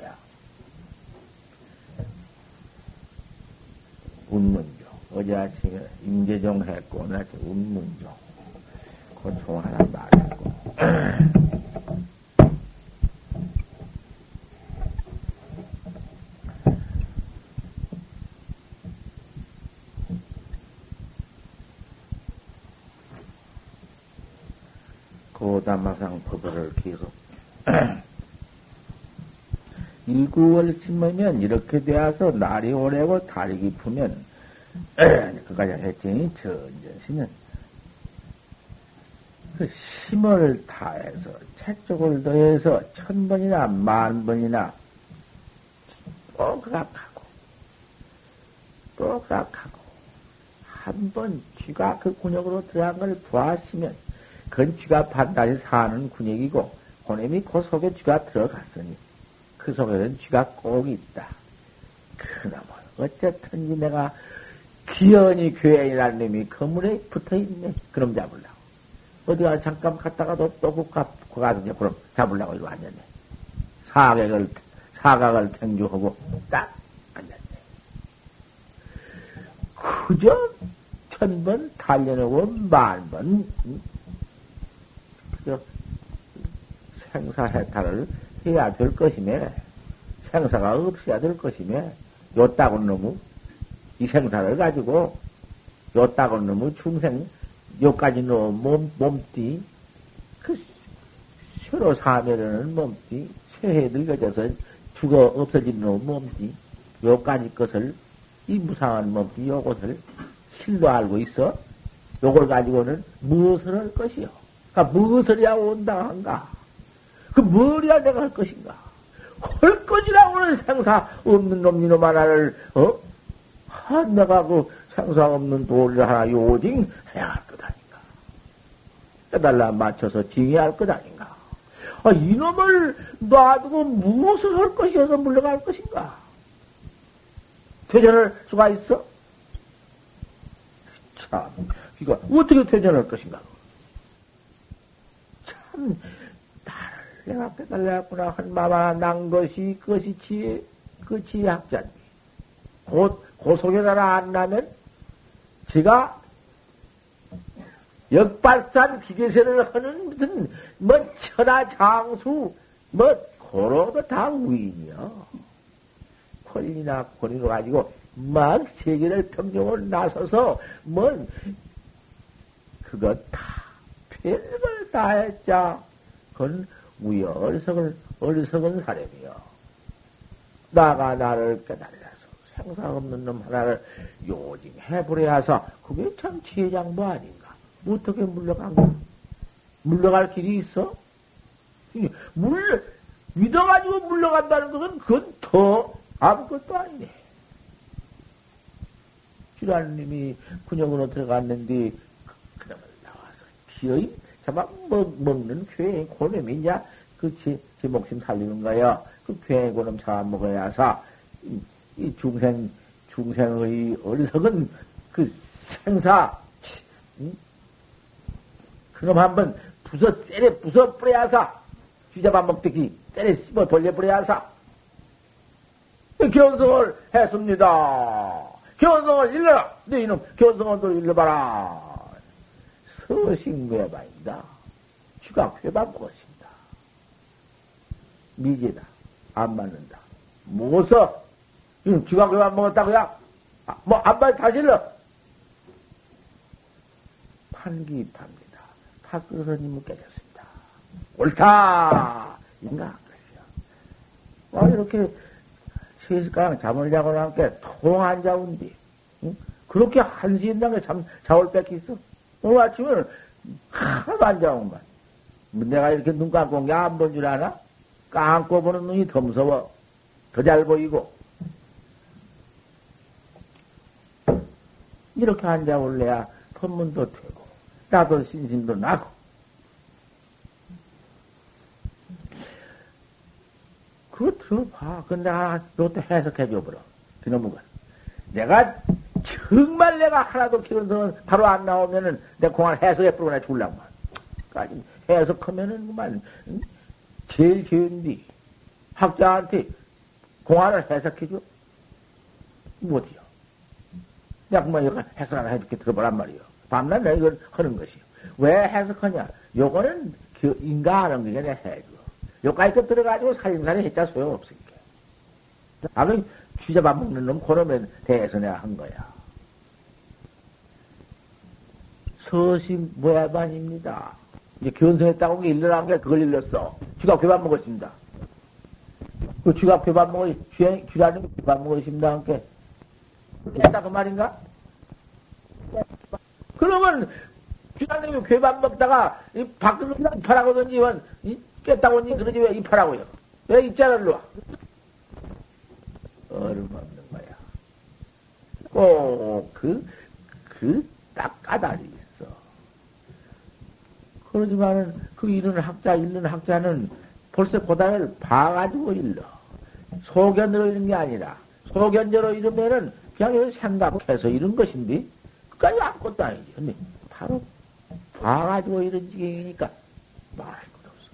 운문종 어제 아침에 임재종 했고 오늘 아침에 운문종 그종 하나 말했고. 고담마상 법을 계속 <clears throat> 일구월심이면 이렇게 되어서 날이 오래고 달이 깊으면 <clears throat> 그까지 했더니 전전시는 그 힘을 다해서 채쪽을 더해서 천 번이나 만 번이나 또 그락하고 또 그락하고 한 번 쥐가 그 군역으로 들어간 걸 보았으면 그건 쥐가 반드시 사는 군역이고 고놈이 그 속에 쥐가 들어갔으니 그 속에는 쥐가 꼭 있다. 그놈은 어쨌든지 내가 기연이 교회이라는 놈이 건물에 붙어 있네. 그럼 잡으려고. 어디가 잠깐 갔다가도 또그 가서 이제 그럼 잡으려고 이거 앉았네. 사각을, 사각을 팽주하고 딱 앉았네. 그저 천번 달려놓고 만 번, 그저 생사해탈을 해야 될 것이며, 생사가 없어야 될 것이며, 요따군 놈의 이 생사를 가지고, 요따군 놈의 중생, 요까지 놈 몸, 몸띠, 그, 새로 사면은 몸띠, 쇠해 늙어져서 죽어 없어진 놈 몸띠, 요까지 것을, 이 무상한 몸띠, 요것을 실로 알고 있어? 요걸 가지고는 무엇을 할 것이요? 그러니까 무엇을 해야 온다 한가? 그 뭘이야 내가 할 것인가? 할 것이라고는 생사 없는 놈 이놈 하나를 어? 아, 내가 그 생사 없는 도리를 하나 요징 해야 할 것 아닌가? 깨달라 맞춰서 징해야 할것 아닌가? 아, 이놈을 놔두고 무엇을 할 것이어서 물러갈 것인가? 퇴전할 수가 있어? 참, 이거 어떻게 퇴전할 것인가? 참, 내가 깨달았구나 한 마마 난 것이 그것이 그 지혜 학자니. 곧, 고속에 나라 안 나면, 제가 역발산 기계세를 하는 무슨, 뭐, 천하 장수, 뭐, 고로도 다 우인이요. 권리나 권위로 가지고, 막 세계를 평정을 나서서, 뭐, 그거 다, 별걸 다 했자. 그건 우여 어리석은, 어리석은 사람이요. 나가 나를 깨달아서 생사 없는 놈 하나를 요징 해부려서 그게 참 지혜장부 아닌가? 어떻게 물러간가? 물러갈 길이 있어? 물러, 믿어가지고 물러간다는 것은 그건 더 아무것도 아니네. 주라님이 군역으로 들어갔는데, 그, 그놈을 나와서 기어이 잡아 먹, 먹는 괴 고놈이 이제 그 지, 지 목숨 살리는 거야. 그괴 고놈 잡아 먹어야 해서 이, 이 중생, 중생의 어리석은 그 생사, 응? 그놈 한번 부서, 때려 부서 뿌려야사. 쥐잡아 먹듯이 때려 씹어 돌려 뿌려야사. 견성을 했습니다. 견성을 일러라! 너 이놈 견성을 또 일러봐라. 서신괴반이다. 쥐가 괴반 무엇입니다. 미제다. 안 맞는다. 못 써. 이건 쥐가 그만 먹었다고야? 아, 뭐, 안말 다질러. 판기입합니다. 파크선님은 깨졌습니다. 옳다! 인가? 그러죠. 아, 이렇게 시시강 잠을 자고 나니까 통한 자운디. 응? 그렇게 한시인당에 잠, 자올 뺏기 있어. 오늘 아침에는 하나도 안 자온만. 내가 이렇게 눈 감고 온 게 안 본 줄 아나? 감고 보는 눈이 더 무서워. 더 잘 보이고. 이렇게 앉아 올래야 법문도 되고, 나도 신심도 나고. 그거 들어봐. 그 내가 이것도 해석해 줘 버려. 그놈은. 내가 정말 내가 하나도 기운성은 바로 안 나오면은 내 공안 해석해 버리고 죽을란 말. 해석하면은 그만 제일 쉬운디 학자한테 공안을 해석해줘? 못해요. 내가 그만 이거 해석 하나 해줄게 들어보란 말이요. 밤낮 내가 이걸 하는 것이요. 왜 해석하냐? 요거는 그 인가하는 게 내가 해줘. 요까지 또 들어가지고 살림살이 했자 소용없으니까. 아, 그 쥐잡아 먹는 놈, 그놈에 대해서 내가 한 거야. 서심 모야반입니다. 이제 견성했다고 일러난 게 그걸 일렀어. 쥐가 괴밥 먹었습니다. 그 쥐가 괴밥 먹어, 쥐, 쥐라는 게 괴밥 먹었습니다. 함께. 깼다 그 말인가? 그러면 쥐라는 게 괴밥 먹다가 이 밖으로 이파라고든지 이 깼다고 니 그러지 왜 이파라고요? 왜 입자를 놔? 얼음없는 거야. 꼭 그, 그, 딱 까다리 있어. 그러지만은 그 이런 학자, 읽는 학자는 벌써 고단을 봐가지고 일러. 소견으로 이런 게 아니라, 소견제로 이러면은 그냥 생각해서 이런 것인데, 그까지 아무것도 아니지. 근데 바로 봐가지고 이런 지경이니까 말할 것 없어.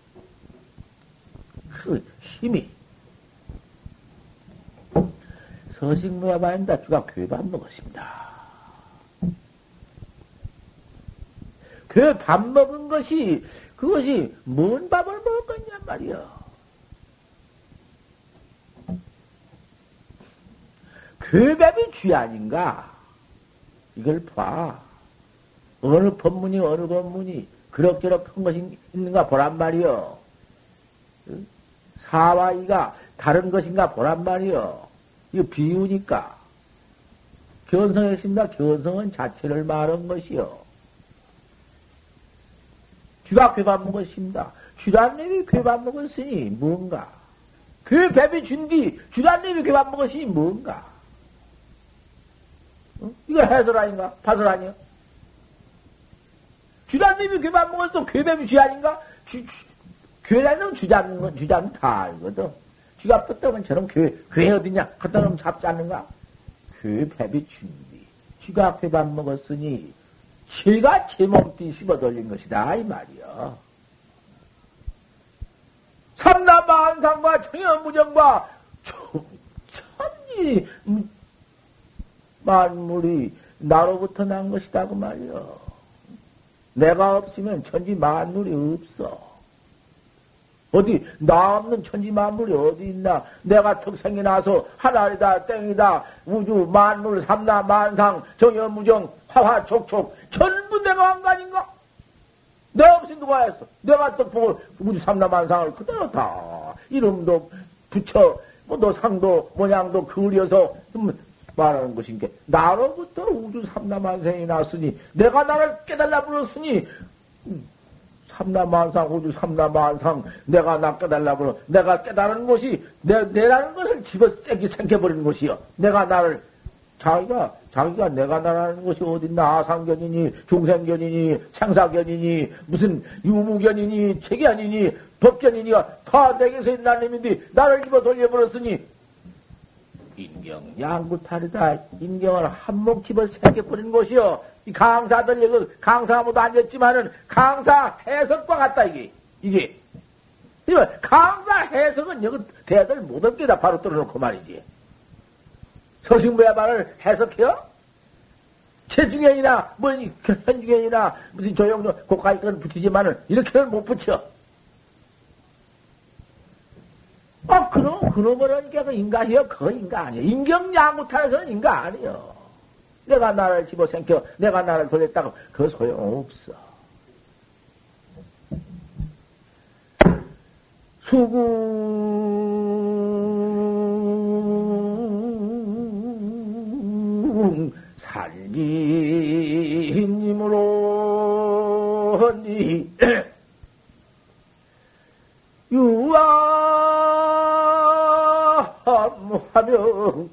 그 힘이 서식무야반입니다. 주가 괴밥 먹었습니다. 괴밥 먹은 것이 그것이 뭔 밥을 먹었냐 말이야. 괴밥이 쥐 아닌가? 이걸 봐. 어느 법문이 어느 법문이 그럭저럭 한 것이 있는가 보란 말이요. 사와 이가 다른 것인가 보란 말이요. 이거 비유니까. 견성했습니다. 견성은 자체를 말한 것이요. 쥐가 괴밥 먹었습니다. 쥐란님이 괴밥 먹었으니 뭔가? 그 뱀이 준뒤 쥐란님이 괴밥 먹었으니 뭔가? 어? 이거 해설 아닌가? 파설 아니야? 쥐란님이 괴밥 먹었어. 괴뱀이 쥐 아닌가? 쥐, 쥐, 괴라는 쥐 잡는 건, 쥐 잡는 다 알거든. 쥐가 뻗다면 저런 괴, 괴 어디냐? 갖다 놓으면 잡지 않는가? 괴 배비 준비. 쥐가 괴밥 먹었으니, 쥐가 제 몸띠 씹어 돌린 것이다. 이 말이여. 삼남만상과 청연무정과 천지 만물이 나로부터 난 것이다. 그 말이여. 내가 없으면 천지 만물이 없어. 어디 나 없는 천지 만물이 어디 있나? 내가 특생이 나서 하나이다 땡이다 우주 만물 삼나 만상 정여무정 화화 촉촉 전부 내가 한 거 아닌가? 내가 없이 누가 했어? 내가 또 보고 우주 삼나 만상을 그대로 다 이름도 붙여 뭐너 상도 모양도 그려서 말하는 것인게 나로부터 우주 삼나 만상이 났으니 내가 나를 깨달라 불렀으니 삼라만상, 우주 삼라만상, 내가 나 깨달라고, 내가 깨달은 것이, 내, 내라는 것을 집어 쎄기 생겨버리는 것이요. 내가 나를, 자기가, 자기가 내가 나라는 것이 어딨나, 아상견이니, 중생견이니, 생사견이니, 무슨 유무견이니, 체견이니, 법견이니가 다 내게서 있는 놈인데, 나를 집어 돌려버렸으니, 인경, 양구탈이다. 인경을 한몫 집어 새겨버린 것이요. 이 강사들 여기 강사 아무도 앉았지만은 강사 해석과 같다 이게 이게 이거 강사 해석은 여기 대들 못 얻게다 바로 떨어놓고 말이지 서신부야 말을 해석해요? 최중현이나 뭐 현중현이나 무슨 조용조 고가이 건 붙이지만은 이렇게는 못 붙여. 아 아, 그럼, 그런 거라니까 그 인간이요? 그거 인간 아니에요. 인경양구탈에서는 인간 아니에요. 내가 나를 집어생겨, 내가 나를 돌렸다고, 그거 소용없어. 수궁 산기님으로 하니 유아 하며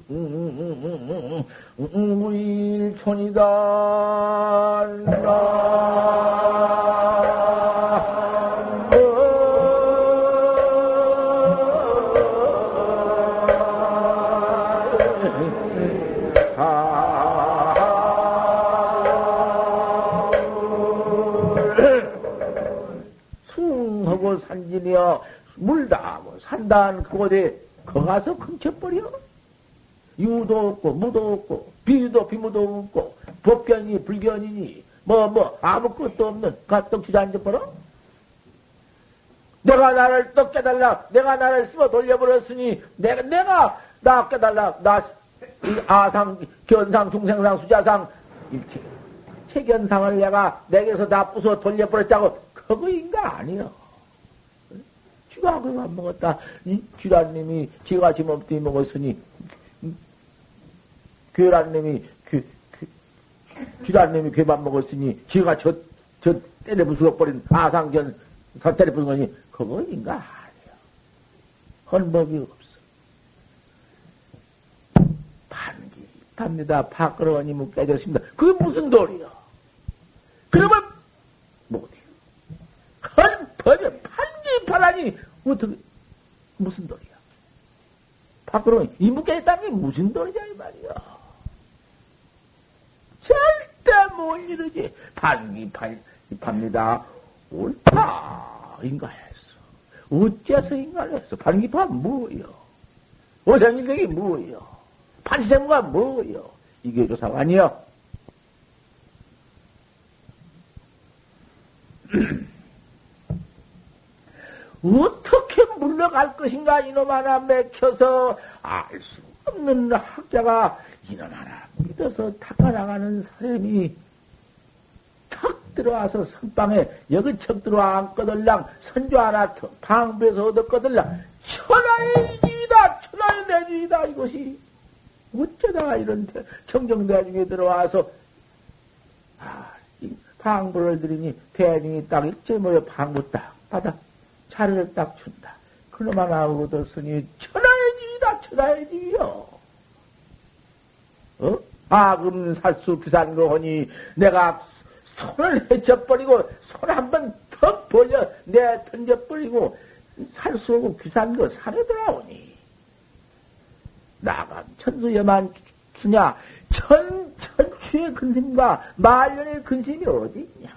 그곳에 거가서 근처버려. 유도 없고 무도 없고 비도 비무도 없고 법견이 불견이니 뭐뭐 뭐, 아무것도 없는 가떡지도 앉아버려. 내가 나를 떡 깨달라 내가 나를 씹어 돌려버렸으니 내가 내가 나 깨달라. 나 아상 견상 중생상 수자상 일체 체견상을 내가 내게서 다 부숴 돌려버렸자고 그거인가 아니요. 쥐가 그만 먹었다. 이 쥐란님이 쥐가 지몸띠 먹었으니 괴란님이 그, 그, 쥐란님이 괴만 먹었으니 쥐가 저, 저 때려 부수어 버린 아상견 더 때려 부순 거니 그거 인가 아니야. 헌법이 없어. 반기 답니다. 파끄러워님은 깨졌습니다. 그게 무슨 도리야? 그러면 못해요. 헌법이 판단이 어떻게 무슨 도리야? 밖으로 이묵에 있다는 게 무슨 도리냐 이 말이야. 절대 못 이루지. 반기판입니다. 옳다. 인가했어. 어째서 인가했어? 반기판 뭐요? 어생일경이 뭐요? 판시생무가 뭐요? 이게 조사가 아니요. <clears throat> 어떻게 물러갈 것인가 이놈 하나 맥혀서 알 수 없는 학자가 이놈 하나 믿어서 닦아나가는 사람이 턱 들어와서 선방에 여기 척 들어와 앉거들랑 선조 하나 방부에서 얻었거들랑 천하의 지이다 천하의 내지이다 이것이 어쩌다가 이런 청정대중에 들어와서 아, 방부를 들이니 대중이 딱 일제 모여 방부 딱 받아 자리를 딱 준다. 그놈 하나 얻었으니 천하의 지이다, 천하의 지요. 어? 아금 살수 비싼 거 하니 내가 손을 헤쳐버리고 손 한 번 더 벌려 내 던져버리고 살수 없고 비싼 거 산에 돌아오니 나가 천수여만 주냐 천, 천추의 근심과 말년의 근심이 어디 있냐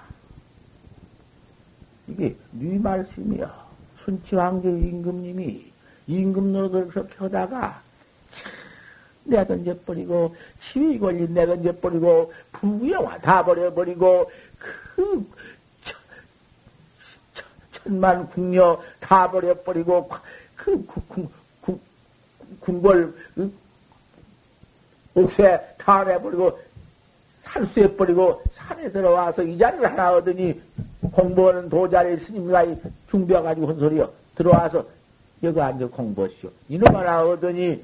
이게 네 말씀이야 순치왕조 임금님이 임금 노릇을 그렇게 하다가 내 던져버리고 시위 권리 내 던져버리고 부귀영화 다 버려버리고 그 천만 궁녀 다 버려버리고 그 궁궐 옥새 다 내버리고 살수해버리고 산에 들어와서 이 자리를 하나 얻으니 공부하는 도자리 스님가 중비와가지고 한 소리요. 들어와서 여기 앉아 공부하시오. 이놈 하나 얻으니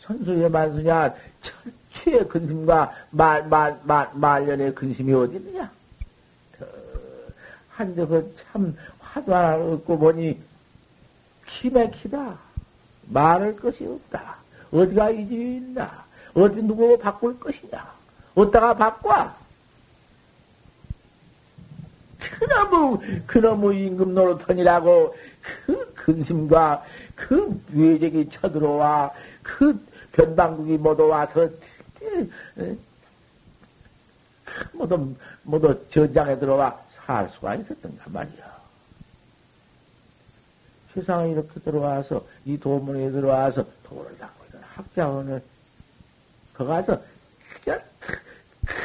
선수의 만수냐 철치의 근심과 말년의 근심이 어디 있느냐? 한데 그참 화도 하나 얻고 보니 기맥히다. 말할 것이 없다. 어디가 이 집이 있나? 어디 누구 바꿀 것이냐? 어디다가 바꿔? 그놈의, 그놈의 임금 노릇턴이라고 그 근심과 그 외적이 쳐들어와 그 변방국이 모두 와서 모두, 모두 전장에 들어와 살 수가 있었던가 말이야. 세상에 이렇게 들어와서 이 도문에 들어와서 도를 닦고 있는 학자원을 거 가서 그저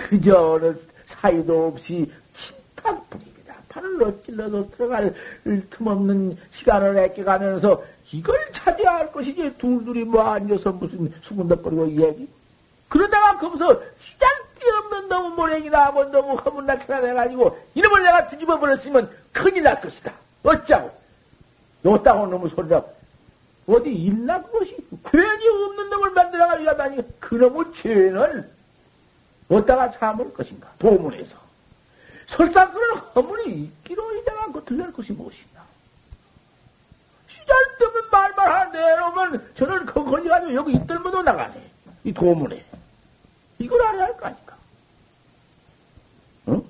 그저 어느 사이도 없이 침탁뿐입니다. 팔을 어찔러도 들어갈 틈없는 시간을 아껴가면서 이걸 찾아야 할 것이지 둘둘이 뭐 앉아서 무슨 수군덕거리고 얘기? 그러다가 거기서 시장 띠없는 너무 모랭이나 하고 너무 허문나 찾아내가지고 이름을 내가 뒤집어 버렸으면 큰일 날 것이다. 어쩌고? 요따고 너무 소리라 어디 있나 그것이? 괜히 없는 놈을 만들어가지고 다니 그놈의 죄는 어디다가 참을 것인가? 도문에서. 설사 그런 허물이 있기로 이다가 그 들릴 것이 무엇이냐 시잘데없는 말만 하는데 이러면 저는 그 걸려가지고 여기 있들면도 나가네. 이 도문에. 이걸 알아야 할 거 아닙니까. 응?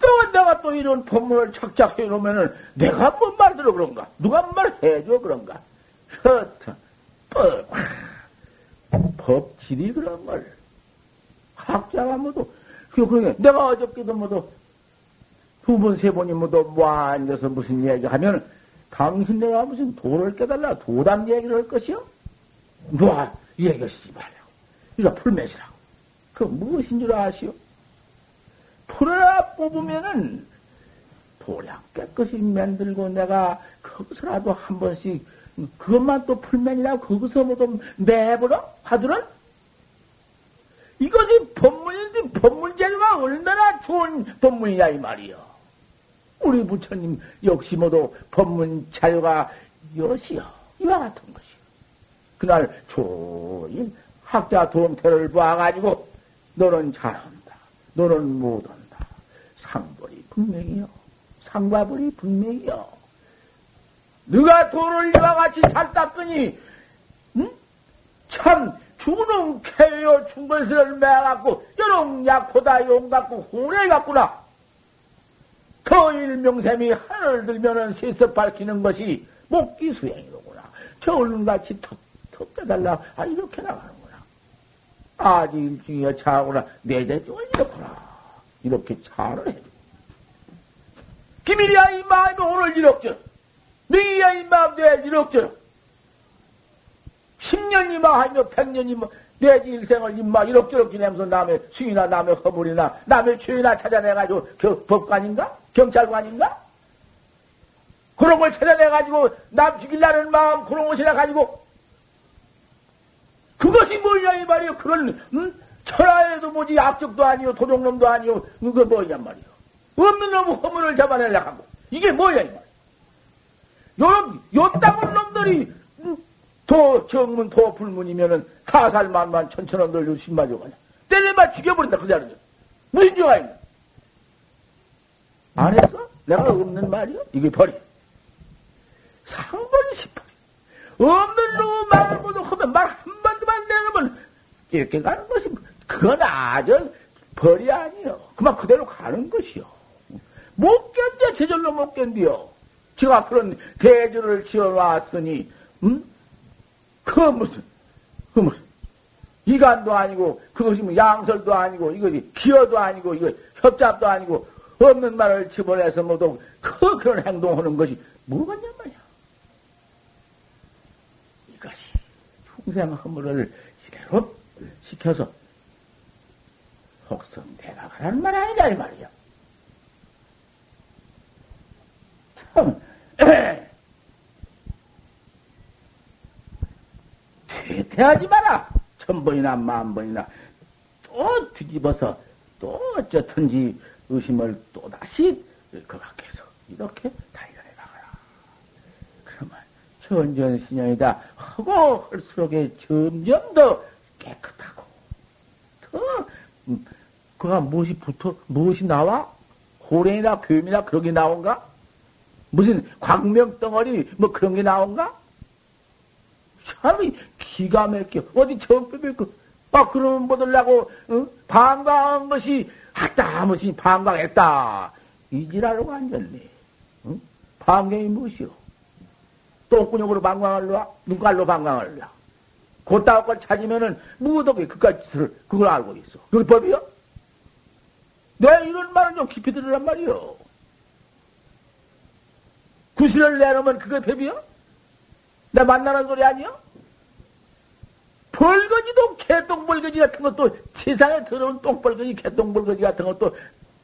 또 내가 또 이런 법문을 착착해 놓으면은 내가 뭔 말 들어 그런가? 누가 뭔말 해줘 그런가? 허튼, 법, 법질이 그런 걸. 학자가 뭐도, 그러게, 내가 어저께도 뭐도, 두 번, 세 번이 뭐도, 뭐 앉아서 무슨 얘기 하면, 당신 내가 무슨 도를 깨달라, 도담 얘기를 할 것이요? 뭐, 얘기하시지 말라고. 이거 풀매시라고. 그 무엇인 줄 아시오? 풀어라 뽑으면은 도량 깨끗이 만들고 내가 거기서라도 한 번씩 그것만 또 풀면이라고 거기서 뭐도 매버려? 하더라? 이것이 법문인데 법문 재료가 얼마나 좋은 법문이냐 이 말이요. 우리 부처님 역시 모두 법문 자료가 여시여 이와 같은 것이요. 그날 조인 학자 동태를 봐가지고 너는 잘한다. 너는 못한다. 상벌이 분명히요. 상과벌이 분명히요. 누가 도를 이와 같이 잘 땄더니, 응? 참, 주는 캐요 충벌스를 매갖고, 여롱 약호다 용 갖고, 호래 갖구나. 그 일명샘이 하늘을 들면은 세서 밝히는 것이 목기 수행이로구나. 저 얼른같이 턱, 턱 빼달라. 아, 이렇게 나가는구나. 아직 일중이야 차구나. 내대 쪽은 이렇구나. 이렇게 차를 해줘. 비밀이야 이 마음이 오늘 이럭져. 명이야 이 마음 내일 이럭져. 10년이마 하며 100년이마 내지 일생을 임마 이럭저럭 지내면서 남의 수이나 남의 허물이나 남의 죄나 찾아내가지고 겨, 법관인가? 경찰관인가? 그런 걸 찾아내가지고 남 죽일라는 마음 그런 것이나 가지고 그것이 뭐냐 이 말이요. 그런 음? 천하에도 뭐지 악적도 아니요 도둑놈도 아니요 그거 뭐냐 말이요. 없는 놈 허물을 잡아내려 하고 이게 뭐야 이 말. 요 런 요땅은 놈들이 도 정문 도 불문이면은 사살 만만 천천원들 요신마저 가냐. 때려만 죽여버린다 그 자리에. 무슨 죄가 있나? 안 했어? 내가 없는 말이요? 이게 벌이. 상벌이 십벌이. 없는 놈 모두 하면 말 한마디만 내놓으면 이렇게 가는 것이 그건 아주 벌이 아니요. 그만 그대로 가는 것이요. 못 견뎌, 제절로 못 견뎌. 제가 그런 대주를 지어놨으니, 음? 그 무슨, 그 무슨, 이간도 아니고, 그것이 뭐 양설도 아니고, 이것이 기어도 아니고, 이거 협잡도 아니고, 없는 말을 집어내서 모두 그, 그런 행동하는 것이 뭐겠냔 말이야. 이것이 충생 허물을 이대로 시켜서 혹성대가 가라는 말 아니다, 이 말이야. 참, 퇴퇴하지 마라. 천 번이나 만 번이나 또 뒤집어서 또 어쩌든지 의심을 또 다시 그 밖에서 이렇게 달려내 나가라. 그러면 천전신령이다 하고 할수록에 점점 더 깨끗하고 더 음, 그가 무엇이 붙어 무엇이 나와? 호랭이나 괴이나 그런 게 나온가? 무슨 광명 덩어리 뭐 그런 게 나온가? 참 기가 막혀. 어디 정법이 그, 아, 그러면 뭐들라고, 어? 방광한 것이, 했다, 무엇이 방광했다. 이지라고 앉았네. 응? 방광이 무엇이요? 똥구녕으로 방광을 놔? 눈깔로 방광을 놔? 곧다가 걸 찾으면은, 무더기 그까지 그걸 알고 있어. 그게 법이요? 내가 이런 말을 좀 깊이 들으란 말이요. 구실을 내놓으면 그게 법이요? 내 만나는 소리 아니요? 벌거지도 개똥벌거지 같은 것도 세상에 더러운 똥벌거지 개똥벌거지 같은 것도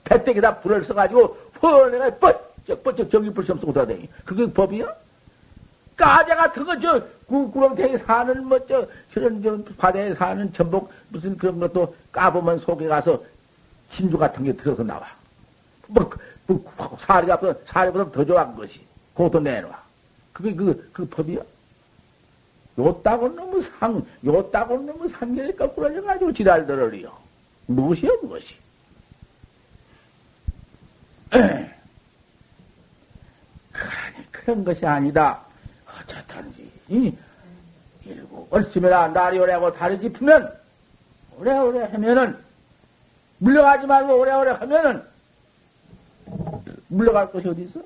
배때기다 불을 써가지고 펀내가 뻗 번쩍 번쩍 전기불 시험 쓰고 다니 그게 법이야? 까자 같은 거, 저, 구, 구렁텅이 사는, 뭐, 저, 저런, 저, 바다에 사는 전복, 무슨 그런 것도 까보면 속에 가서 진주 같은 게 들어서 나와. 뭐, 뭐 사리가, 사리보다 더 좋아한 것이. 그것도 내놔. 그게 그, 그 법이야? 요따고 너무 상, 요따고 너무 상계를 거꾸로 해가지고 지랄들으리요. 무엇이요, 무엇이? <clears throat> 그러니 그런 것이 아니다. 어쨌든지, 이, 일고, 얼씨매라 날이 오래하고 달이 짚으면, 오래오래 하면은, 물러가지 말고 오래오래 하면은, 물러갈 것이 어디 있어?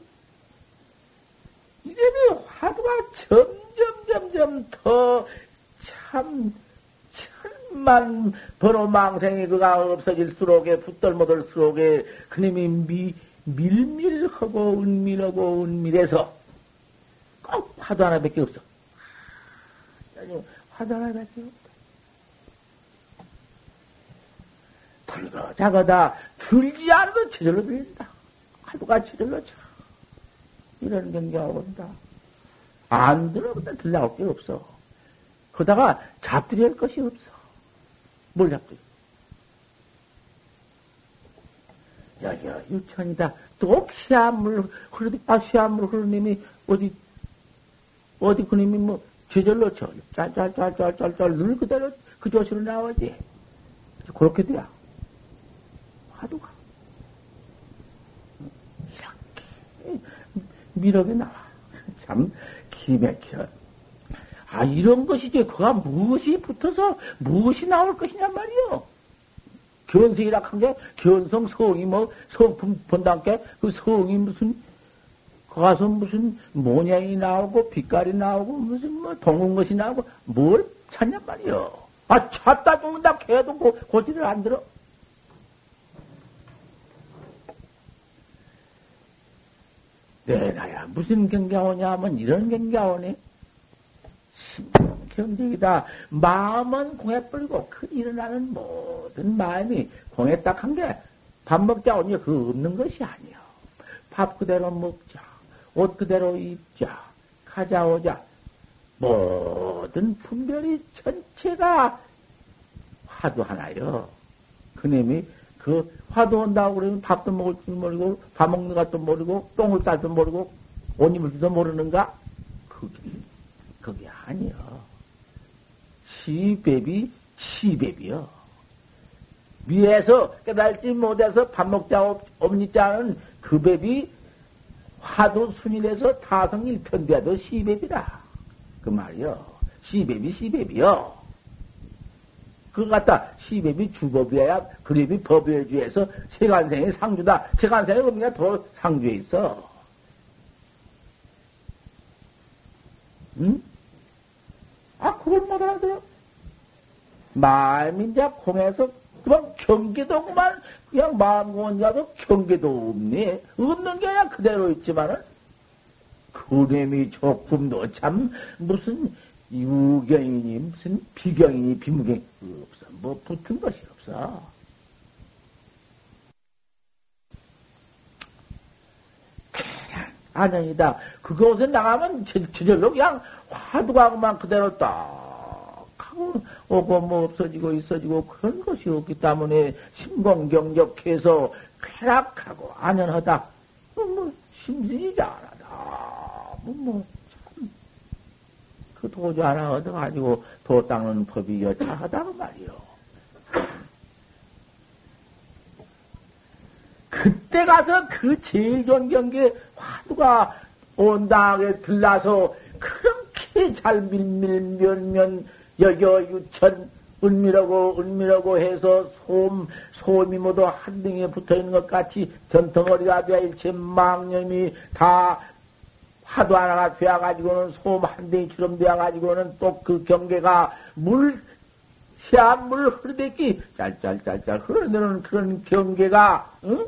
화두가 점점, 점점 더 참, 천만 번호 망생이 그가 없어질수록에, 붙들못들수록에, 그님이 미, 밀밀하고, 은밀하고, 은밀해서, 꼭 화두 하나밖에 없어. 화두 하나밖에 없다. 굵어, 작아다, 들지 않아도 저절로 들린다. 화두가 저절로 쳐. 이런 경계가 온다. 안 들어보다 들나올 게 없어. 그러다가 잡들이 할 것이 없어. 뭘 잡들이? 야, 야, 유천이다. 또 시한물 흐르디, 아, 시한물 흐르는 님이 어디, 어디 그님이 뭐, 저절로 저, 짤짤짤짤짤짤, 늘 그대로 그 조시로 나오지. 그렇게 돼야. 화두가. 이렇게 미력이 나와. 참 기맥혀. 아, 이런 것이지. 그가 무엇이 붙어서 무엇이 나올 것이냐 말이요. 견성이라 한 게, 견성 성이 뭐, 성품 본다께, 그 성이 무슨, 가서 무슨 모양이 나오고, 빛깔이 나오고, 무슨 뭐, 동은 것이 나오고, 뭘 찾냔 말이요. 아, 찾다 죽는다 해도 고, 고지를 안 들어. 내나야 무슨 경계하오냐 하면 이런 경계하오네. 경쟁이다. 마음은 공에 뿌리고 그 일어나는 모든 마음이 공에 딱 한 게 밥 먹자 오니 그 없는 것이 아니야. 밥 그대로 먹자. 옷 그대로 입자. 가자 오자. 모든 분별이 전체가 화두 하나요. 그님이 그 화두 온다고 그러면 밥도 먹을 줄 모르고 밥 먹는 것도 모르고 똥을 쌀도 모르고 옷 입을 줄도 모르는가? 그게 그게 아니요. 시배비 시배비요. 위에서 깨달지 못해서 밥 먹자 없니 자는 그 배비 화두 순일에서 타성 일편돼도 시배비라. 그 말이요. 시배비 시배비요. 그거 갖다 시배비 주법이어야 그림이 법에 주에서 세간생이 상주다. 세간생이 의미가 더 상주에 있어. 응? 아, 그걸 못 알아들어. 마음이 이제 공에서 그만 경계도 그만 그냥 마음 공자도 경계도 없네. 없는 게 아니라 그대로 있지만은 그림이 조금도 참 무슨 유경이니 무슨 비경이니 비무경이 없어. 뭐 붙은 것이 없어. 안녕이다. 그곳에 나가면 저절로 그냥 화두가 그만 그대로 딱 하고 오고 뭐 없어지고 있어지고 그런 것이 없기 때문에 심공경적해서 쾌락하고 안연하다. 뭐, 뭐 심신이 잘하다. 뭐, 뭐. 그 도주 하나 얻어가지고 도 닦는 법이 여차하다고 말이요. 그때 가서 그 제일 좋은 경계 화두가 온당에 들라서 그렇게 잘 밀밀면면 여겨 유천 은밀하고 은밀하고 해서 솜 솜이 모두 한 등에 붙어 있는 것 같이 전덩어리가 되어 일체 망념이 다 화두 하나가 되어가지고는 솜한 댕이처럼 되어가지고는 또 그 경계가 물, 시한물 흐르대기 짤짤짤짤 흐르는 그런 경계가, 응?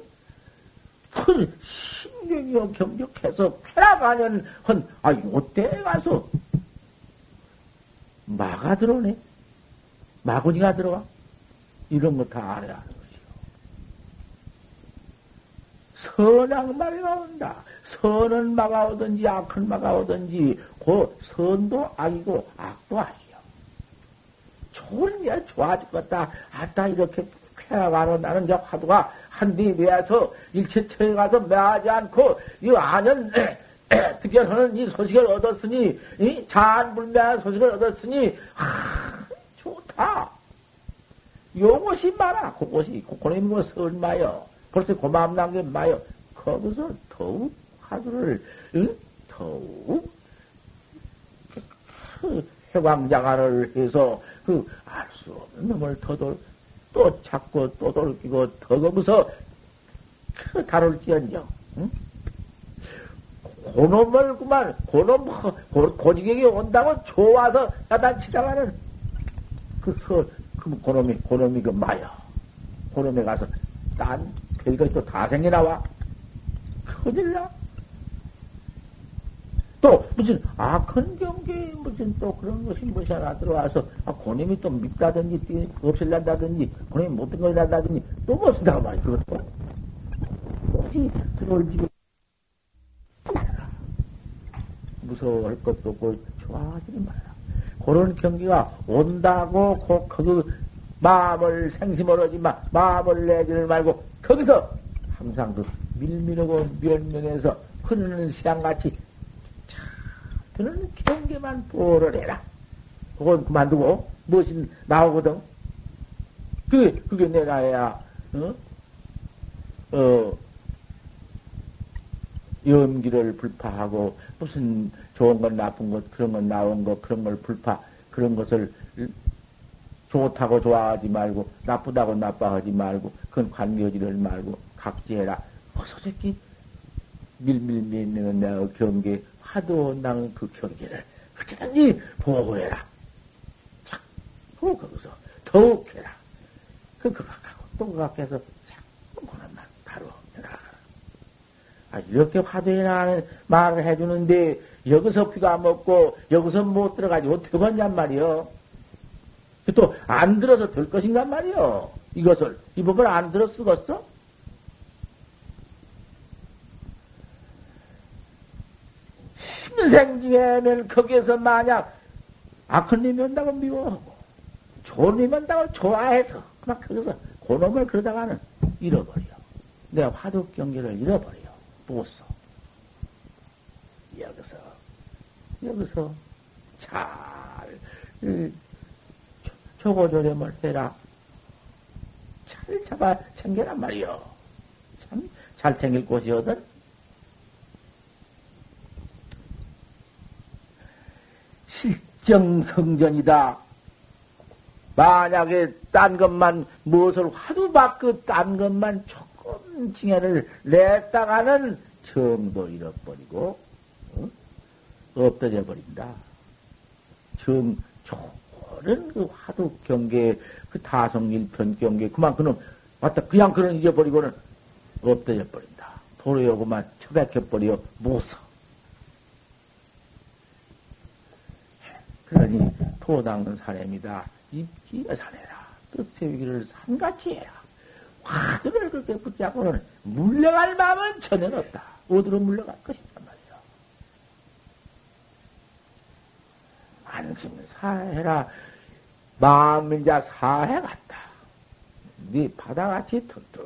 그 신경이 경적해서 쾌락하는 헌, 아, 요때 가서 마가 들어오네? 마구니가 들어와? 이런 거 다 알아야 하는 것이요. 선악 말이 나온다. 선은 막아오든지 악은 막아오든지 그 선도 악이고 악도 악이요. 좋은 일 좋아질 것 같다. 아따 이렇게 쾌락하는 나는 저 화두가 한뒤 매서 일체처에 가서 매하지 않고 이 안연 득견하는 <clears throat> 이 소식을 얻었으니 이 잔불매한 소식을 얻었으니 아 좋다. 요것이 많아. 그것이 그거는 뭐 설마요. 벌써 고마움 남게 마요. 거기서 더욱 화두를 응? 더욱 그 해광장화를 해서 그 알 수 없는 놈을 더돌 또 찾고 또 돌기고 더 거기서 그 다룰 지언정 응? 고놈을 그만 고놈 고지객이 온다고 좋아서 야단치다가는 그, 서, 그 고놈이 고놈이 그 마야 고놈에 가서 딴 별것이 또 다 생겨 나와 큰일 나. 또 무슨 악한 경계에 무슨 또 그런 것이 무엇이 하나 들어와서 아, 고님이 또 밉다든지 없앨란다든지 고님이 못된 거라든지 또 무엇이다 말이야 그것도? 혹시 들어올 집에 무서워할 것도 없고 좋아하지는 말라. 그런 경계가 온다고 그, 그 마음을 생심을 하지 마 마음을 내지를 말고 거기서 항상 그 밀밀하고 면면에서 흐르는 시향같이 그런 경계만 보를 해라. 그건 그만두고 무엇이 나오거든. 그게 그게 내가 해야 어? 어 염기를 불파하고 무슨 좋은 건 나쁜 것 그런 건 나온 것 그런 걸 불파 그런 것을 좋다고 좋아하지 말고 나쁘다고 나빠하지 말고 그건 관계하지를 말고 각지해라. 어서 새끼 밀밀밀밀 내가 경계 하도 나는 그 경계를 어찌든지 보호해라. 자꾸 거기서 더욱 해라. 그 극악하고 또 극악해서 자꾸 그런만 바로 해라. 아, 이렇게 화두에 말을 해주는데 여기서 피가 먹고 여기서 못 들어가지 어떻게 하냔 말이요. 또 안 들어서 될 것인가 말이요. 이것을 이 법을 안 들어 쓰겠어? 신생 중에면 거기에서 만약 악한 놈이 온다고 미워하고 좋은 놈이 온다고 좋아해서 막 거기서 그놈을 그러다가는 잃어버려. 내가 화두 경계를 잃어버려. 못 써. 여기서 여기서 잘 조고조렴을 해라. 잘 잡아 챙겨란 말이요. 참 잘 챙길 곳이거든. 실정성전이다. 만약에 딴 것만, 무엇을 화두 밖그 딴 것만 조금 징해를 냈다가는 정도 잃어버리고, 어? 없어져 버린다. 정, 좋은 그 화두 경계, 그 타성일편 경계, 그만 그는, 맞다. 그냥 그런 잊어버리고는 없어져 버린다. 도로요구만 처박혀 버려, 못 써. 그러니 토 닦는 사람이다. 입기가 사내라. 뜻 세우기를 산같이 해라. 화두를 그렇게 붙잡고는 물러갈 마음은 전혀 없다. 어디로 물러갈 것이단 말이야. 안심 사해라. 마음인자 사해 같다. 네 바다같이 튼튼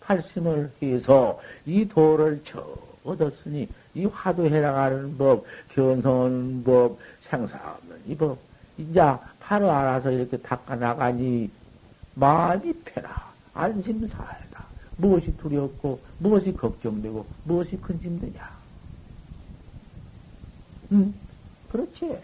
팔심을 해서 이 도를 저 얻었으니 이 화두 해 나가는 법, 견성하는 법, 생사 없는 이 법, 이제 바로 알아서 이렇게 닦아 나가니 마음이 편하, 안심사하다. 무엇이 두렵고, 무엇이 걱정되고, 무엇이 큰 짐되냐. 응? 그렇지.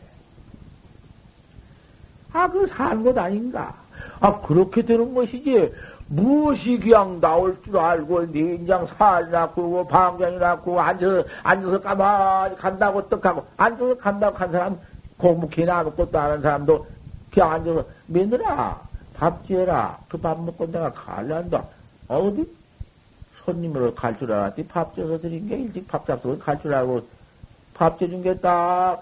아, 그 산 것 아닌가? 아, 그렇게 되는 것이지. 무엇이 그냥 나올 줄 알고, 내인장 살이나 구고, 방장이나 구고, 앉아서, 앉아서 가만히 간다고 떡하고, 앉아서 간다고 한 사람, 공무키나 아무것도 안 하는 사람도 그냥 앉아서 며느라 밥 지어라 그 밥 먹고 내가 갈란다. 어디? 손님으로 갈 줄 알았지. 밥 지어서 드린 게 일찍 밥 잡수고 갈 줄 알고 밥 지어준 게 딱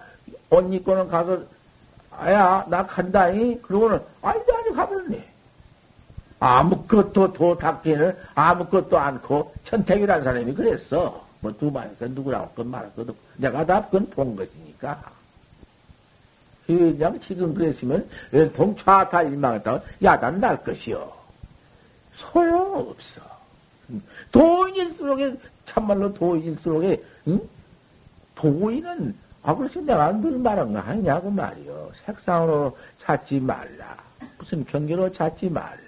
옷 입고는 가서 아야 나 간다니 그러고는 아니 아니 가버렸네 아무것도 도 닦기는 아무것도 않고 천택이라는 사람이 그랬어. 뭐두 마리, 그 누구라고 말할 것도 내가 다 그건 본 것이니까. 그냥 지금 그랬으면 동차탈 일망했다고 야단 날 것이요. 소용없어. 도인일수록에, 참말로 도인일수록에, 응? 도인은, 아, 그래서 내가 늘 말한 거 아니냐고 말이요. 색상으로 찾지 말라. 무슨 경계로 찾지 말라.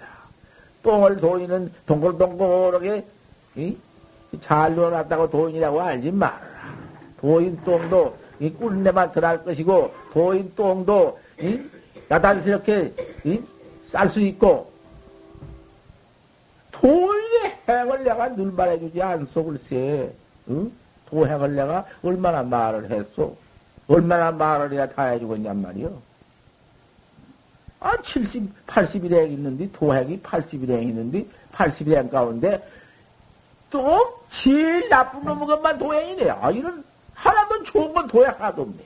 똥을 도인은 동글동글하게, 이? 잘 넣어놨다고 도인이라고 알지 말라. 도인 똥도 이 꿀내만 들어갈 것이고, 도인 똥도, 이? 야단스럽게, 이? 쌀수 있고, 도인의 행을 내가 늘 말해주지 않소, 글쎄. 응? 도행을 내가 얼마나 말을 했소? 얼마나 말을 해야 다 해주겠냔 말이요. 아, 70, 80일행 있는데, 도행이 80일행 있는데, 80일행 가운데, 또, 제일 나쁜 놈은 것만 도행이네. 아, 이런, 하나도 좋은 건 도행 하나도 없네.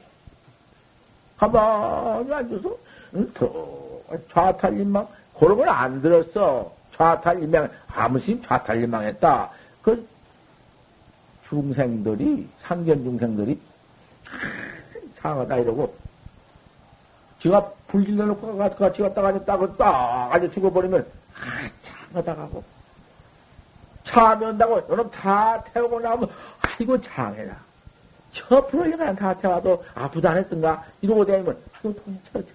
가만히 앉아서, 응, 더, 좌탈림망, 그런 걸 안 들었어. 좌탈림망, 아무 심 좌탈림망 했다. 그, 중생들이, 상견 중생들이, 상하다 이러고, 지가 불길러 놓고 같이 갔다가 앉았다고 딱 앉아 죽어버리면, 아, 장하다 가고, 차면다고, 여러분 다 태우고 나면, 아이고, 장해라. 저 불을려가 다 태워도 아프다 안 했던가? 이러고 다니면, 통이 쳐쳐.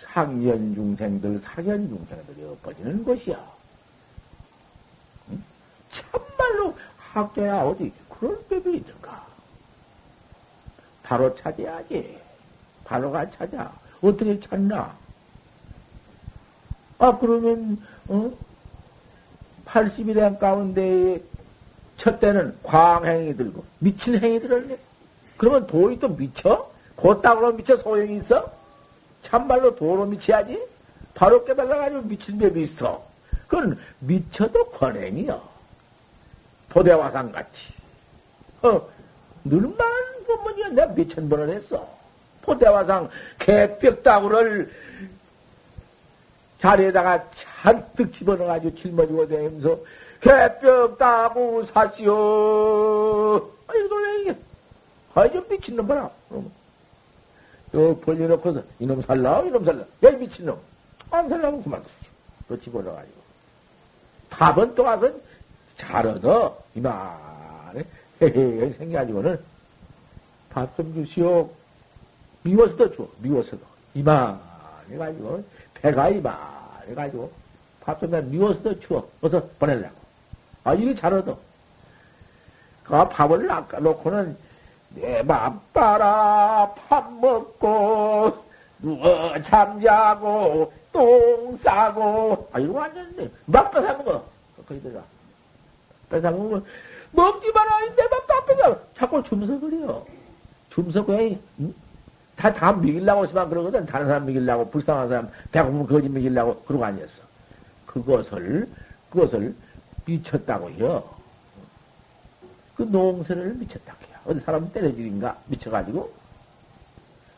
상견 중생들, 사견 중생들이 엎어지는 것이야. 응? 참말로 학교야 어디 그런 법이 있는가? 바로 찾아야지. 바로가 찾아. 어떻게 찾나? 아, 그러면, 어? 80일행 가운데 첫 때는 광행이 들고, 미친 행이 들었네. 그러면 도이 또 미쳐? 곧다으로 미쳐 소용이 있어? 참말로 도로 미쳐야지? 바로 깨달아가지고 미친 법이 있어. 그건 미쳐도 권행이요. 도대화상 같이. 어, 늘만 보면 내가 몇천 번을 했어. 포대화상 개벽다구를 자리에다가 잔뜩 집어넣어가지고 짊어지고 다니면서 개벽다구 사시오. 아이, 놀래, 이게. 아이, 좀 미친놈 봐라. 또 벌려놓고서 이놈 살라, 이놈 살라. 야, 이 미친놈. 안 살라면 그만 두시오. 또 집어넣어가지고. 밥은 또 와서 잘 얻어. 이만해. 헤헤, 생겨가지고는 밥 좀 주시오. 미워서도 줘. 미워서도. 이만해가지고. 배가 이만해가지고. 밥좀 미워서도 주어. 어서 보내려고. 아, 이리 잘 얻어. 그 밥을 낚아놓고는 내맘 따라 밥 먹고, 누워 잠자고, 똥 싸고, 아, 이거 완전히 막 뺏어먹어. 거기다가. 뺏어먹으면, 먹지 마라! 내맘다 뺏어! 자꾸 줌석거려. 줌석거려. 응? 다, 다 먹이려고 하지만 그러거든. 다른 사람 먹이려고, 불쌍한 사람, 배고프면 거짓 먹이려고, 그러고 아니었어. 그것을, 그것을 미쳤다고요. 그 농세를 미쳤다고요. 어디 사람 때려주긴가? 미쳐가지고.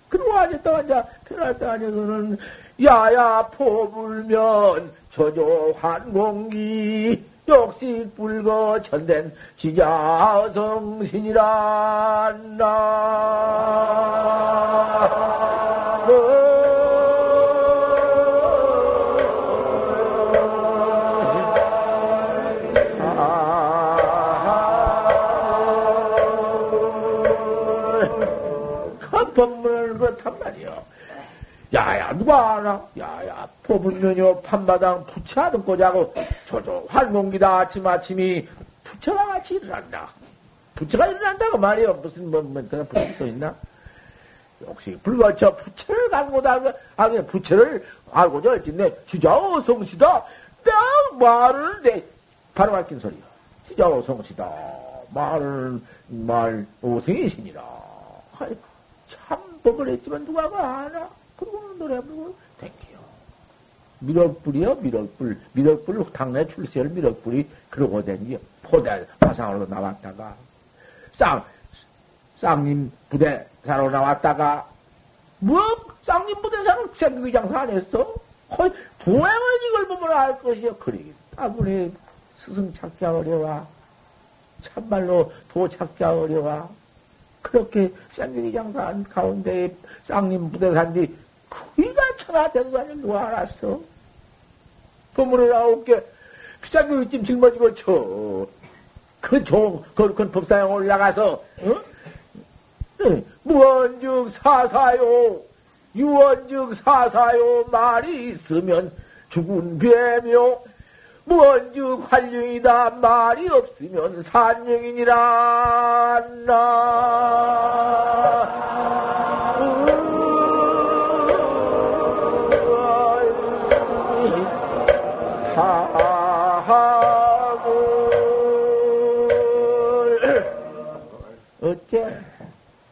그러고 앉았다 앉아, 편할때 앉아서는, 야야, 포불면, 저조 환공기, 역시 불거 천된 지자성신이라 나. 누가 알아? 야야, 포불면요, 판마당 부처 듣고 자고, 저도 활공기다, 아침 아침이 부처가 같이 일어난다. 부처가 일어난다고 말이요. 무슨, 뭐, 뭐, 그런 부처도 있나? 역시, 불거쳐 부처를 갖고다, 아, 그 부처를 알고자 할진네, 주자오 성시다. 딱 말을 내, 바로 밝힌 소리요. 주자오 성시다. 말을, 말, 오성이시니라. 참, 법을 했지만 누가 아나? 그러고 노래 부르고 댕겨요. 미륵불이요, 미륵불. 미륵불 당내 출세를 미륵불이 그러고 댕겨. 포대 화상으로 나왔다가, 쌍, 쌍님 부대사로 나왔다가, 뭐, 쌍님 부대사로 생기기 장사 안 했어? 거의 도행은 이걸 보면 알 것이요. 그러기 때문에 스승 찾기 어려워. 참말로 도착자 어려워. 그렇게 쌍둥이 장사한 가운데 쌍님 부대 산뒤 그이가 천하된 거 아니야 누가 알았어? 보물을 아홉 개, 그 쌍둥이 찜 짊어지고 쳐. 그 종, 그, 그 법사에 올라가서, 어? 무언즉 사사요, 유언즉 사사요, 말이 있으면 죽은 뱀이요, 무언즉 활용이다 말이 없으면 산령이니라 어째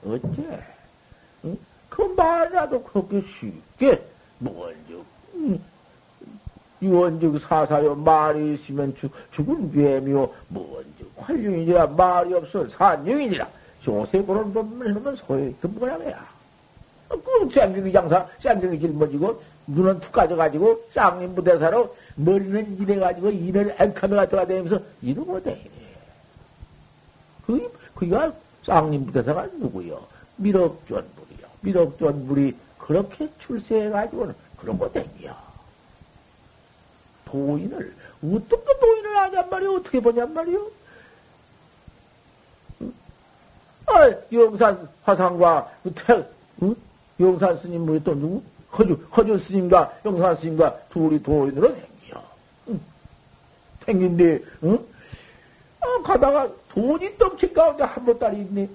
어째? 응? 그 말이라도 그렇게 쉽게 무언즉 유언즉 사사요 말이 있으면 죽, 죽은 뱀이요 뭔즉 활용이니라 말이 없어 산용이니라. 요새 그런 법을 하면 소용이 뭐라고야 그 쌍둥이 장사 쌍둥이 짊어지고 눈은 툭 가져가지고 쌍님 부대사로 머리는 이래가지고 이를 앵카메 갖다가 다니면서 이러고 다니네 그, 그가 쌍님 부대사가 누구요 미륵전불이요 미륵전불이 그렇게 출세해가지고는 그런 거 댕겨 도인을, 어떻게 도인을 하냔 말이오? 어떻게 보냔 말이오? 아, 영산 화상과 그 태, 응? 영산 스님 뭐에 또 누구? 허주, 허주 스님과 영산 스님과 둘이 도인으로. 응? 생긴데, 응? 아, 가다가 돈이 떡친 가운데 한 보따리 있네.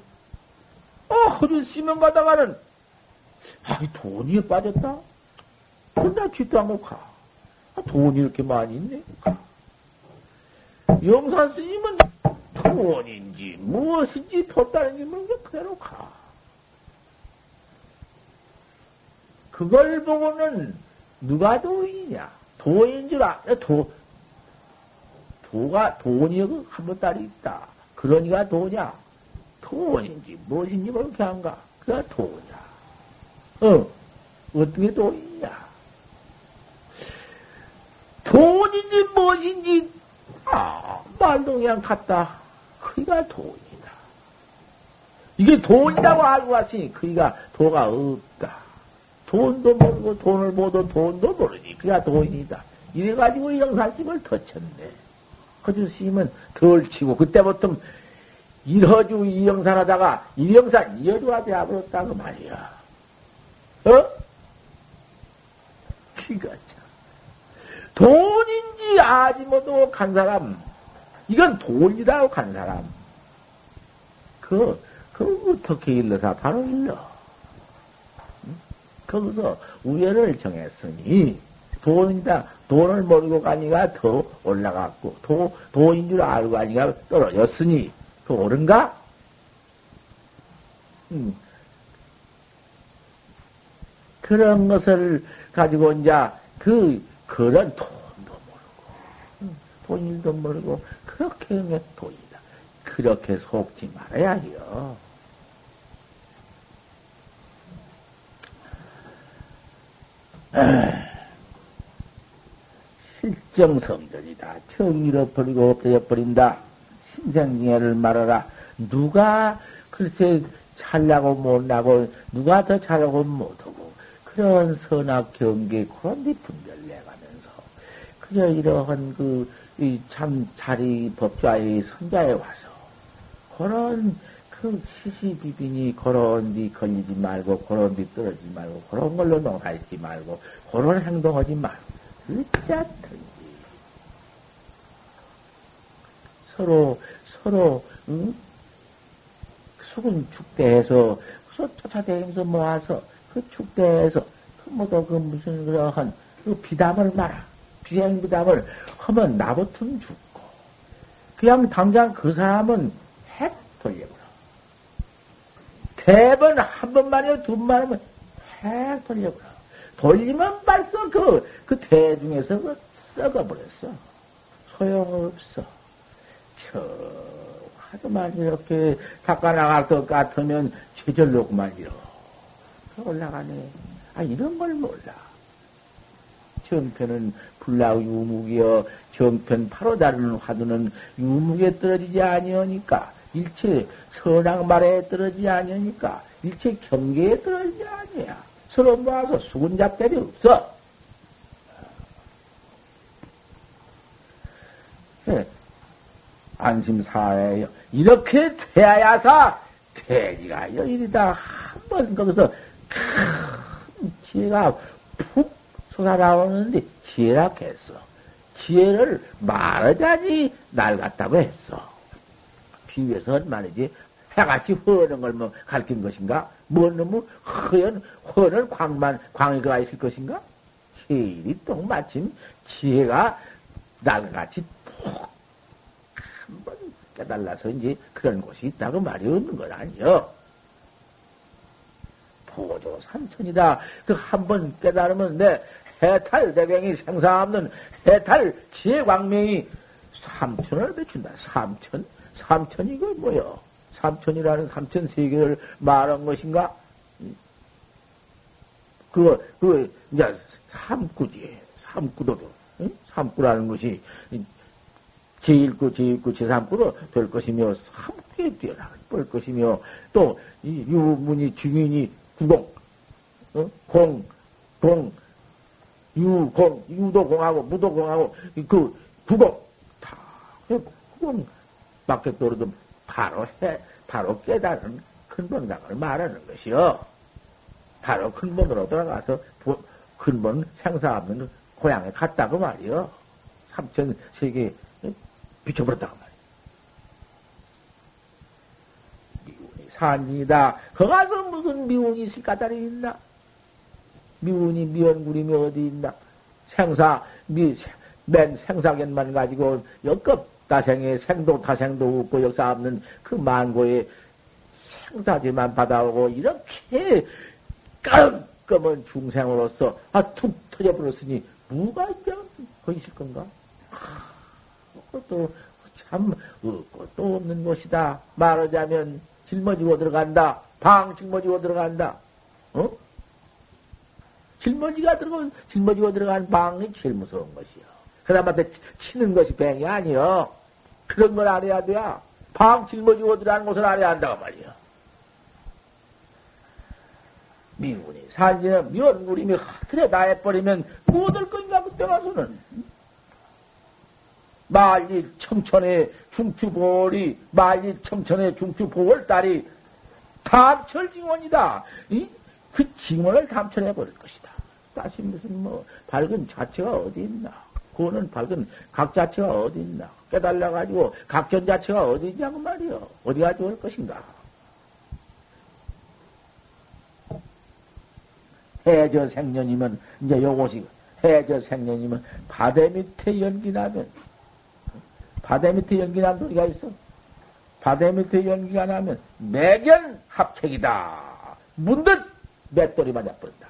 아, 허주 스님 가다가는, 아, 돈이 빠졌다? 혼자 쥐도 않고 가. 아, 돈이 이렇게 많이 있네. 영산 스님은 돈인지 무엇인지 폈다는지 모르게 그대로 가. 그걸 보고는 누가 도인이냐? 도인 줄 알아. 도, 도가, 돈이 한번 딸이 있다. 그러니까 도냐? 돈인지 무엇인지 모르게 한가? 그가 도냐? 어, 어떻게 도인이냐? 돈인지 무엇인지, 아, 말도 그냥 같다. 그이가 돈이다. 이게 돈이라고 알고 왔으니 그이가 도가 없다. 돈도 모르고 돈을 모두 돈도 모르니 그가 돈이다. 이래가지고 영사집을 터쳤네. 허주 스님은 덜 치고 그때부터 일허주 이영산 하다가 이영산 이허주가 되어버렸다 그 말이야. 어? 기가 돈인지 아지 못하고 간 사람, 이건 돈이라고 간 사람. 그, 그 어떻게 일러사? 바로 일러. 거기서 우연을 정했으니, 돈이다. 돈을 모르고 가니까 더 올라갔고, 도, 돈인 줄 알고 가니까 떨어졌으니, 그 옳은가? 음. 그런 것을 가지고 이제 그 그런 돈도 모르고, 돈 일도 모르고, 그렇게 하면 돈이다. 그렇게 속지 말아야지요. 실정성전이다. 정의로 버리고 없어져버린다. 신생징해를 말하라. 누가 글쎄 잘나고 못나고 누가 더 잘하고 못하고 그런 선악 경계 그런 데 분별 그저 이러한 그, 이참 자리 법좌의 선자에 와서, 그런 그 시시비비니 그런 데 걸리지 말고, 그런 데 떨어지지 말고, 그런 걸로 농사짓지 말고, 그런 행동하지 말고, 어쩌든지. 서로, 서로, 응? 수군 축대에서, 그 쫓아다니면서 모아서, 그 축대에서, 그 뭐도 그 무슨 그러한 그 비담을 말아. 비행부담을 하면 나부터 죽고, 그냥 당장 그 사람은 핵 돌려버려. 대번 한 번만이요, 두 번만이면 핵 돌려버려. 돌리면 벌써 그, 그 대중에서 그 썩어버렸어. 소용없어. 저, 하도만 이렇게 닦아나갈 것 같으면 제절로구만 이렇게 올라가네. 아, 이런 걸 몰라. 정편은 불락 유묵이여 정편 바로 다루는 화두는 유묵에 떨어지지 아니하니까 일체 선악 말에 떨어지지 아니하니까 일체 경계에 떨어지지 아니야. 서로 모아서 수군잡대이 없어. 네. 안심사예요. 이렇게 돼야사 돼지가 여일이다 한 번 거기서 큰 지혜가 푹 솟아나오는데 지혜라했어. 지혜를 말하자니 낡았다고 했어. 비유해서 말이지. 해같이 허는 걸 뭐 가르친 것인가? 뭔 놈의 허연, 허는 광만, 광이가 있을 것인가? 제일이 또 마침 지혜가 날같이 푹 한번 깨달아서 이제 그런 곳이 있다고 말이 없는 건 아니요. 보조 삼천이다. 그 한 번 깨달으면 내 해탈 대병이 생사 없는 해탈 지혜 광명이 삼천을 비춘다. 삼천? 삼천이 그 뭐요? 삼천이라는 삼천 세계를 말한 것인가? 그, 그, 이제 삼구지. 삼구도도. 응? 삼구라는 것이 제1구, 제2구, 제3구로 될 것이며, 삼구에 뛰어나볼 것이며, 또, 이 유문이, 중인이, 구공, 어? 공, 공, 유, 공, 유도 공하고, 무도 공하고, 그, 구공, 다, 구공, 밖에 떨어도 바로 해, 바로 깨달은 근본당을 말하는 것이요. 바로 근본으로 돌아가서 근본 생사 없는 고향에 갔다고 말이요. 삼천 세계 비춰버렸다고 말이요. 미운이 산이다. 거 가서 무슨 미운이 있을 까다리 있나? 미운이 미연구림이 어디 있나? 생사, 미, 맨 생사견만 가지고 역급 다생에 생도 타생도 없고 역사 없는 그 만고의 생사지만 받아오고 이렇게 깔끔한 중생으로서 아툭 터져버렸으니 뭐가 이제 거 있을 건가? 아, 그것도 참또 없는 것이다. 말하자면 짊어지고 들어간다. 방 짊어지고 들어간다. 어? 짊어지가 들어간 짊어지고 들어간 방이 제일 무서운 것이요. 그다음한테 치는 것이 뱅이 아니여. 그런 걸 알아야 돼. 방 짊어지고 들어가는 것을 알아야 한다고 말이야. 미운이 산지는 미원구림이 하늘에 나해버리면 무엇을 건가 그때 가서는 말리 청천의 중추보월이 말리 청천의 중추보월딸이 담철징원이다. 그 징원을 담철해 버릴 것이다. 다시 무슨 뭐 밝은 자체가 어디 있나? 그거는 밝은 각 자체가 어디 있나? 깨달아가지고 각전 자체가 어디 있냐고 말이요. 어디 가지고 올 것인가? 해저 생년이면, 이제 요것이, 해저 생년이면, 바다 밑에 연기 나면, 바다 밑에 연기 난 소리가 있어. 바다 밑에 연기가 나면, 매견 합책이다. 문득 맷돌이 맞아버린다.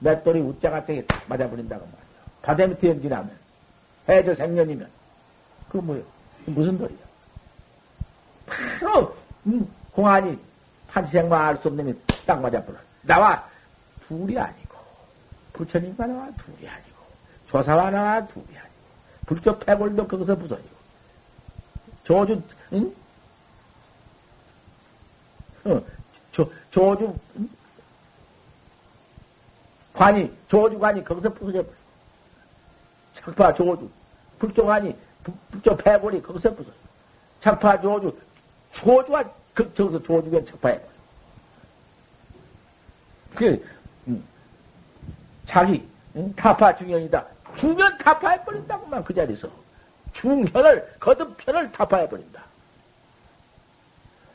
맷돌이 웃자같이 맞아버린다고 말 이야. 바다 밑에 연기 나면, 해저 생년이면, 그 뭐요? 무슨 소리야? 바로, 음, 공안이 판치생만 알수 없는 놈이 딱 맞아버려. 나와 둘이 아니고, 부처님과 나와 둘이 아니고, 조사와 나와 둘이 아니고, 불교 패골도 거기서 부서지고, 조주, 응? 어, 조, 조주, 응? 관이, 조주관이 거기서 부서져 버려. 착파 조주, 불조관이, 불조 패골이 거기서 부서져. 착파 조주, 조주가, 그, 저기서 조주가 착파해. 그, 자기 응? 타파 중현이다. 중현 타파해버린다고만 그 자리에서. 중현을 거듭편을 타파해버린다.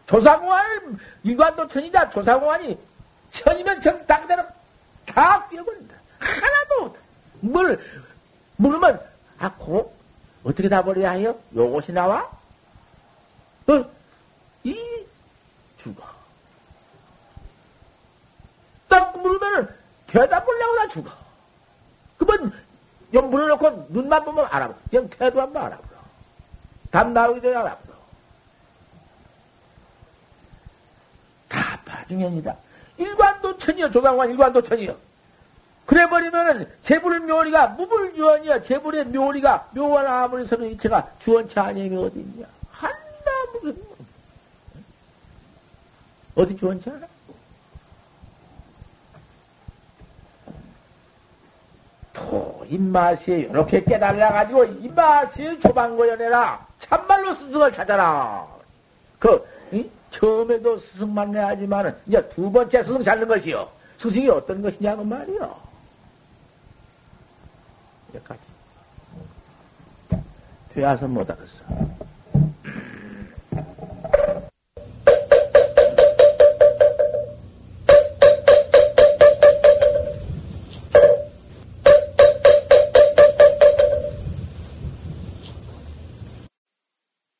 조사공안을 일관도 천이다. 조사공안이 천이면 정 땅대로 다 뛰어버린다. 하나도 물 물으면 아 고 어떻게 다 버려야 해요? 요것이 나와? 어? 이 죽어. 딱 물으면은 대답하려고 다 죽어. 그러면 연분을 놓고 눈만 보면 알아보. 그냥 태도 한번 알아보라. 답 나오기 전에 알아보라. 다 파중현이다. 일관도 천이여, 조상관 일관도 천이여. 그래버리면은 재불의 묘리가 무불주원이야. 재불의 묘리가 묘한 아무리 서는 이체가 주원체 아니면 어디 있냐? 한나무 어디 주원체 하나? 또 입맛이 이렇게 깨달아가지고 입맛이 조방고연해라 참말로 스승을 찾아라. 그 이? 처음에도 스승 만나야지만은 이제 두 번째 스승 찾는 것이요. 스승이 어떤 것이냐고 말이요. 여기까지. 되어서 못 알았어.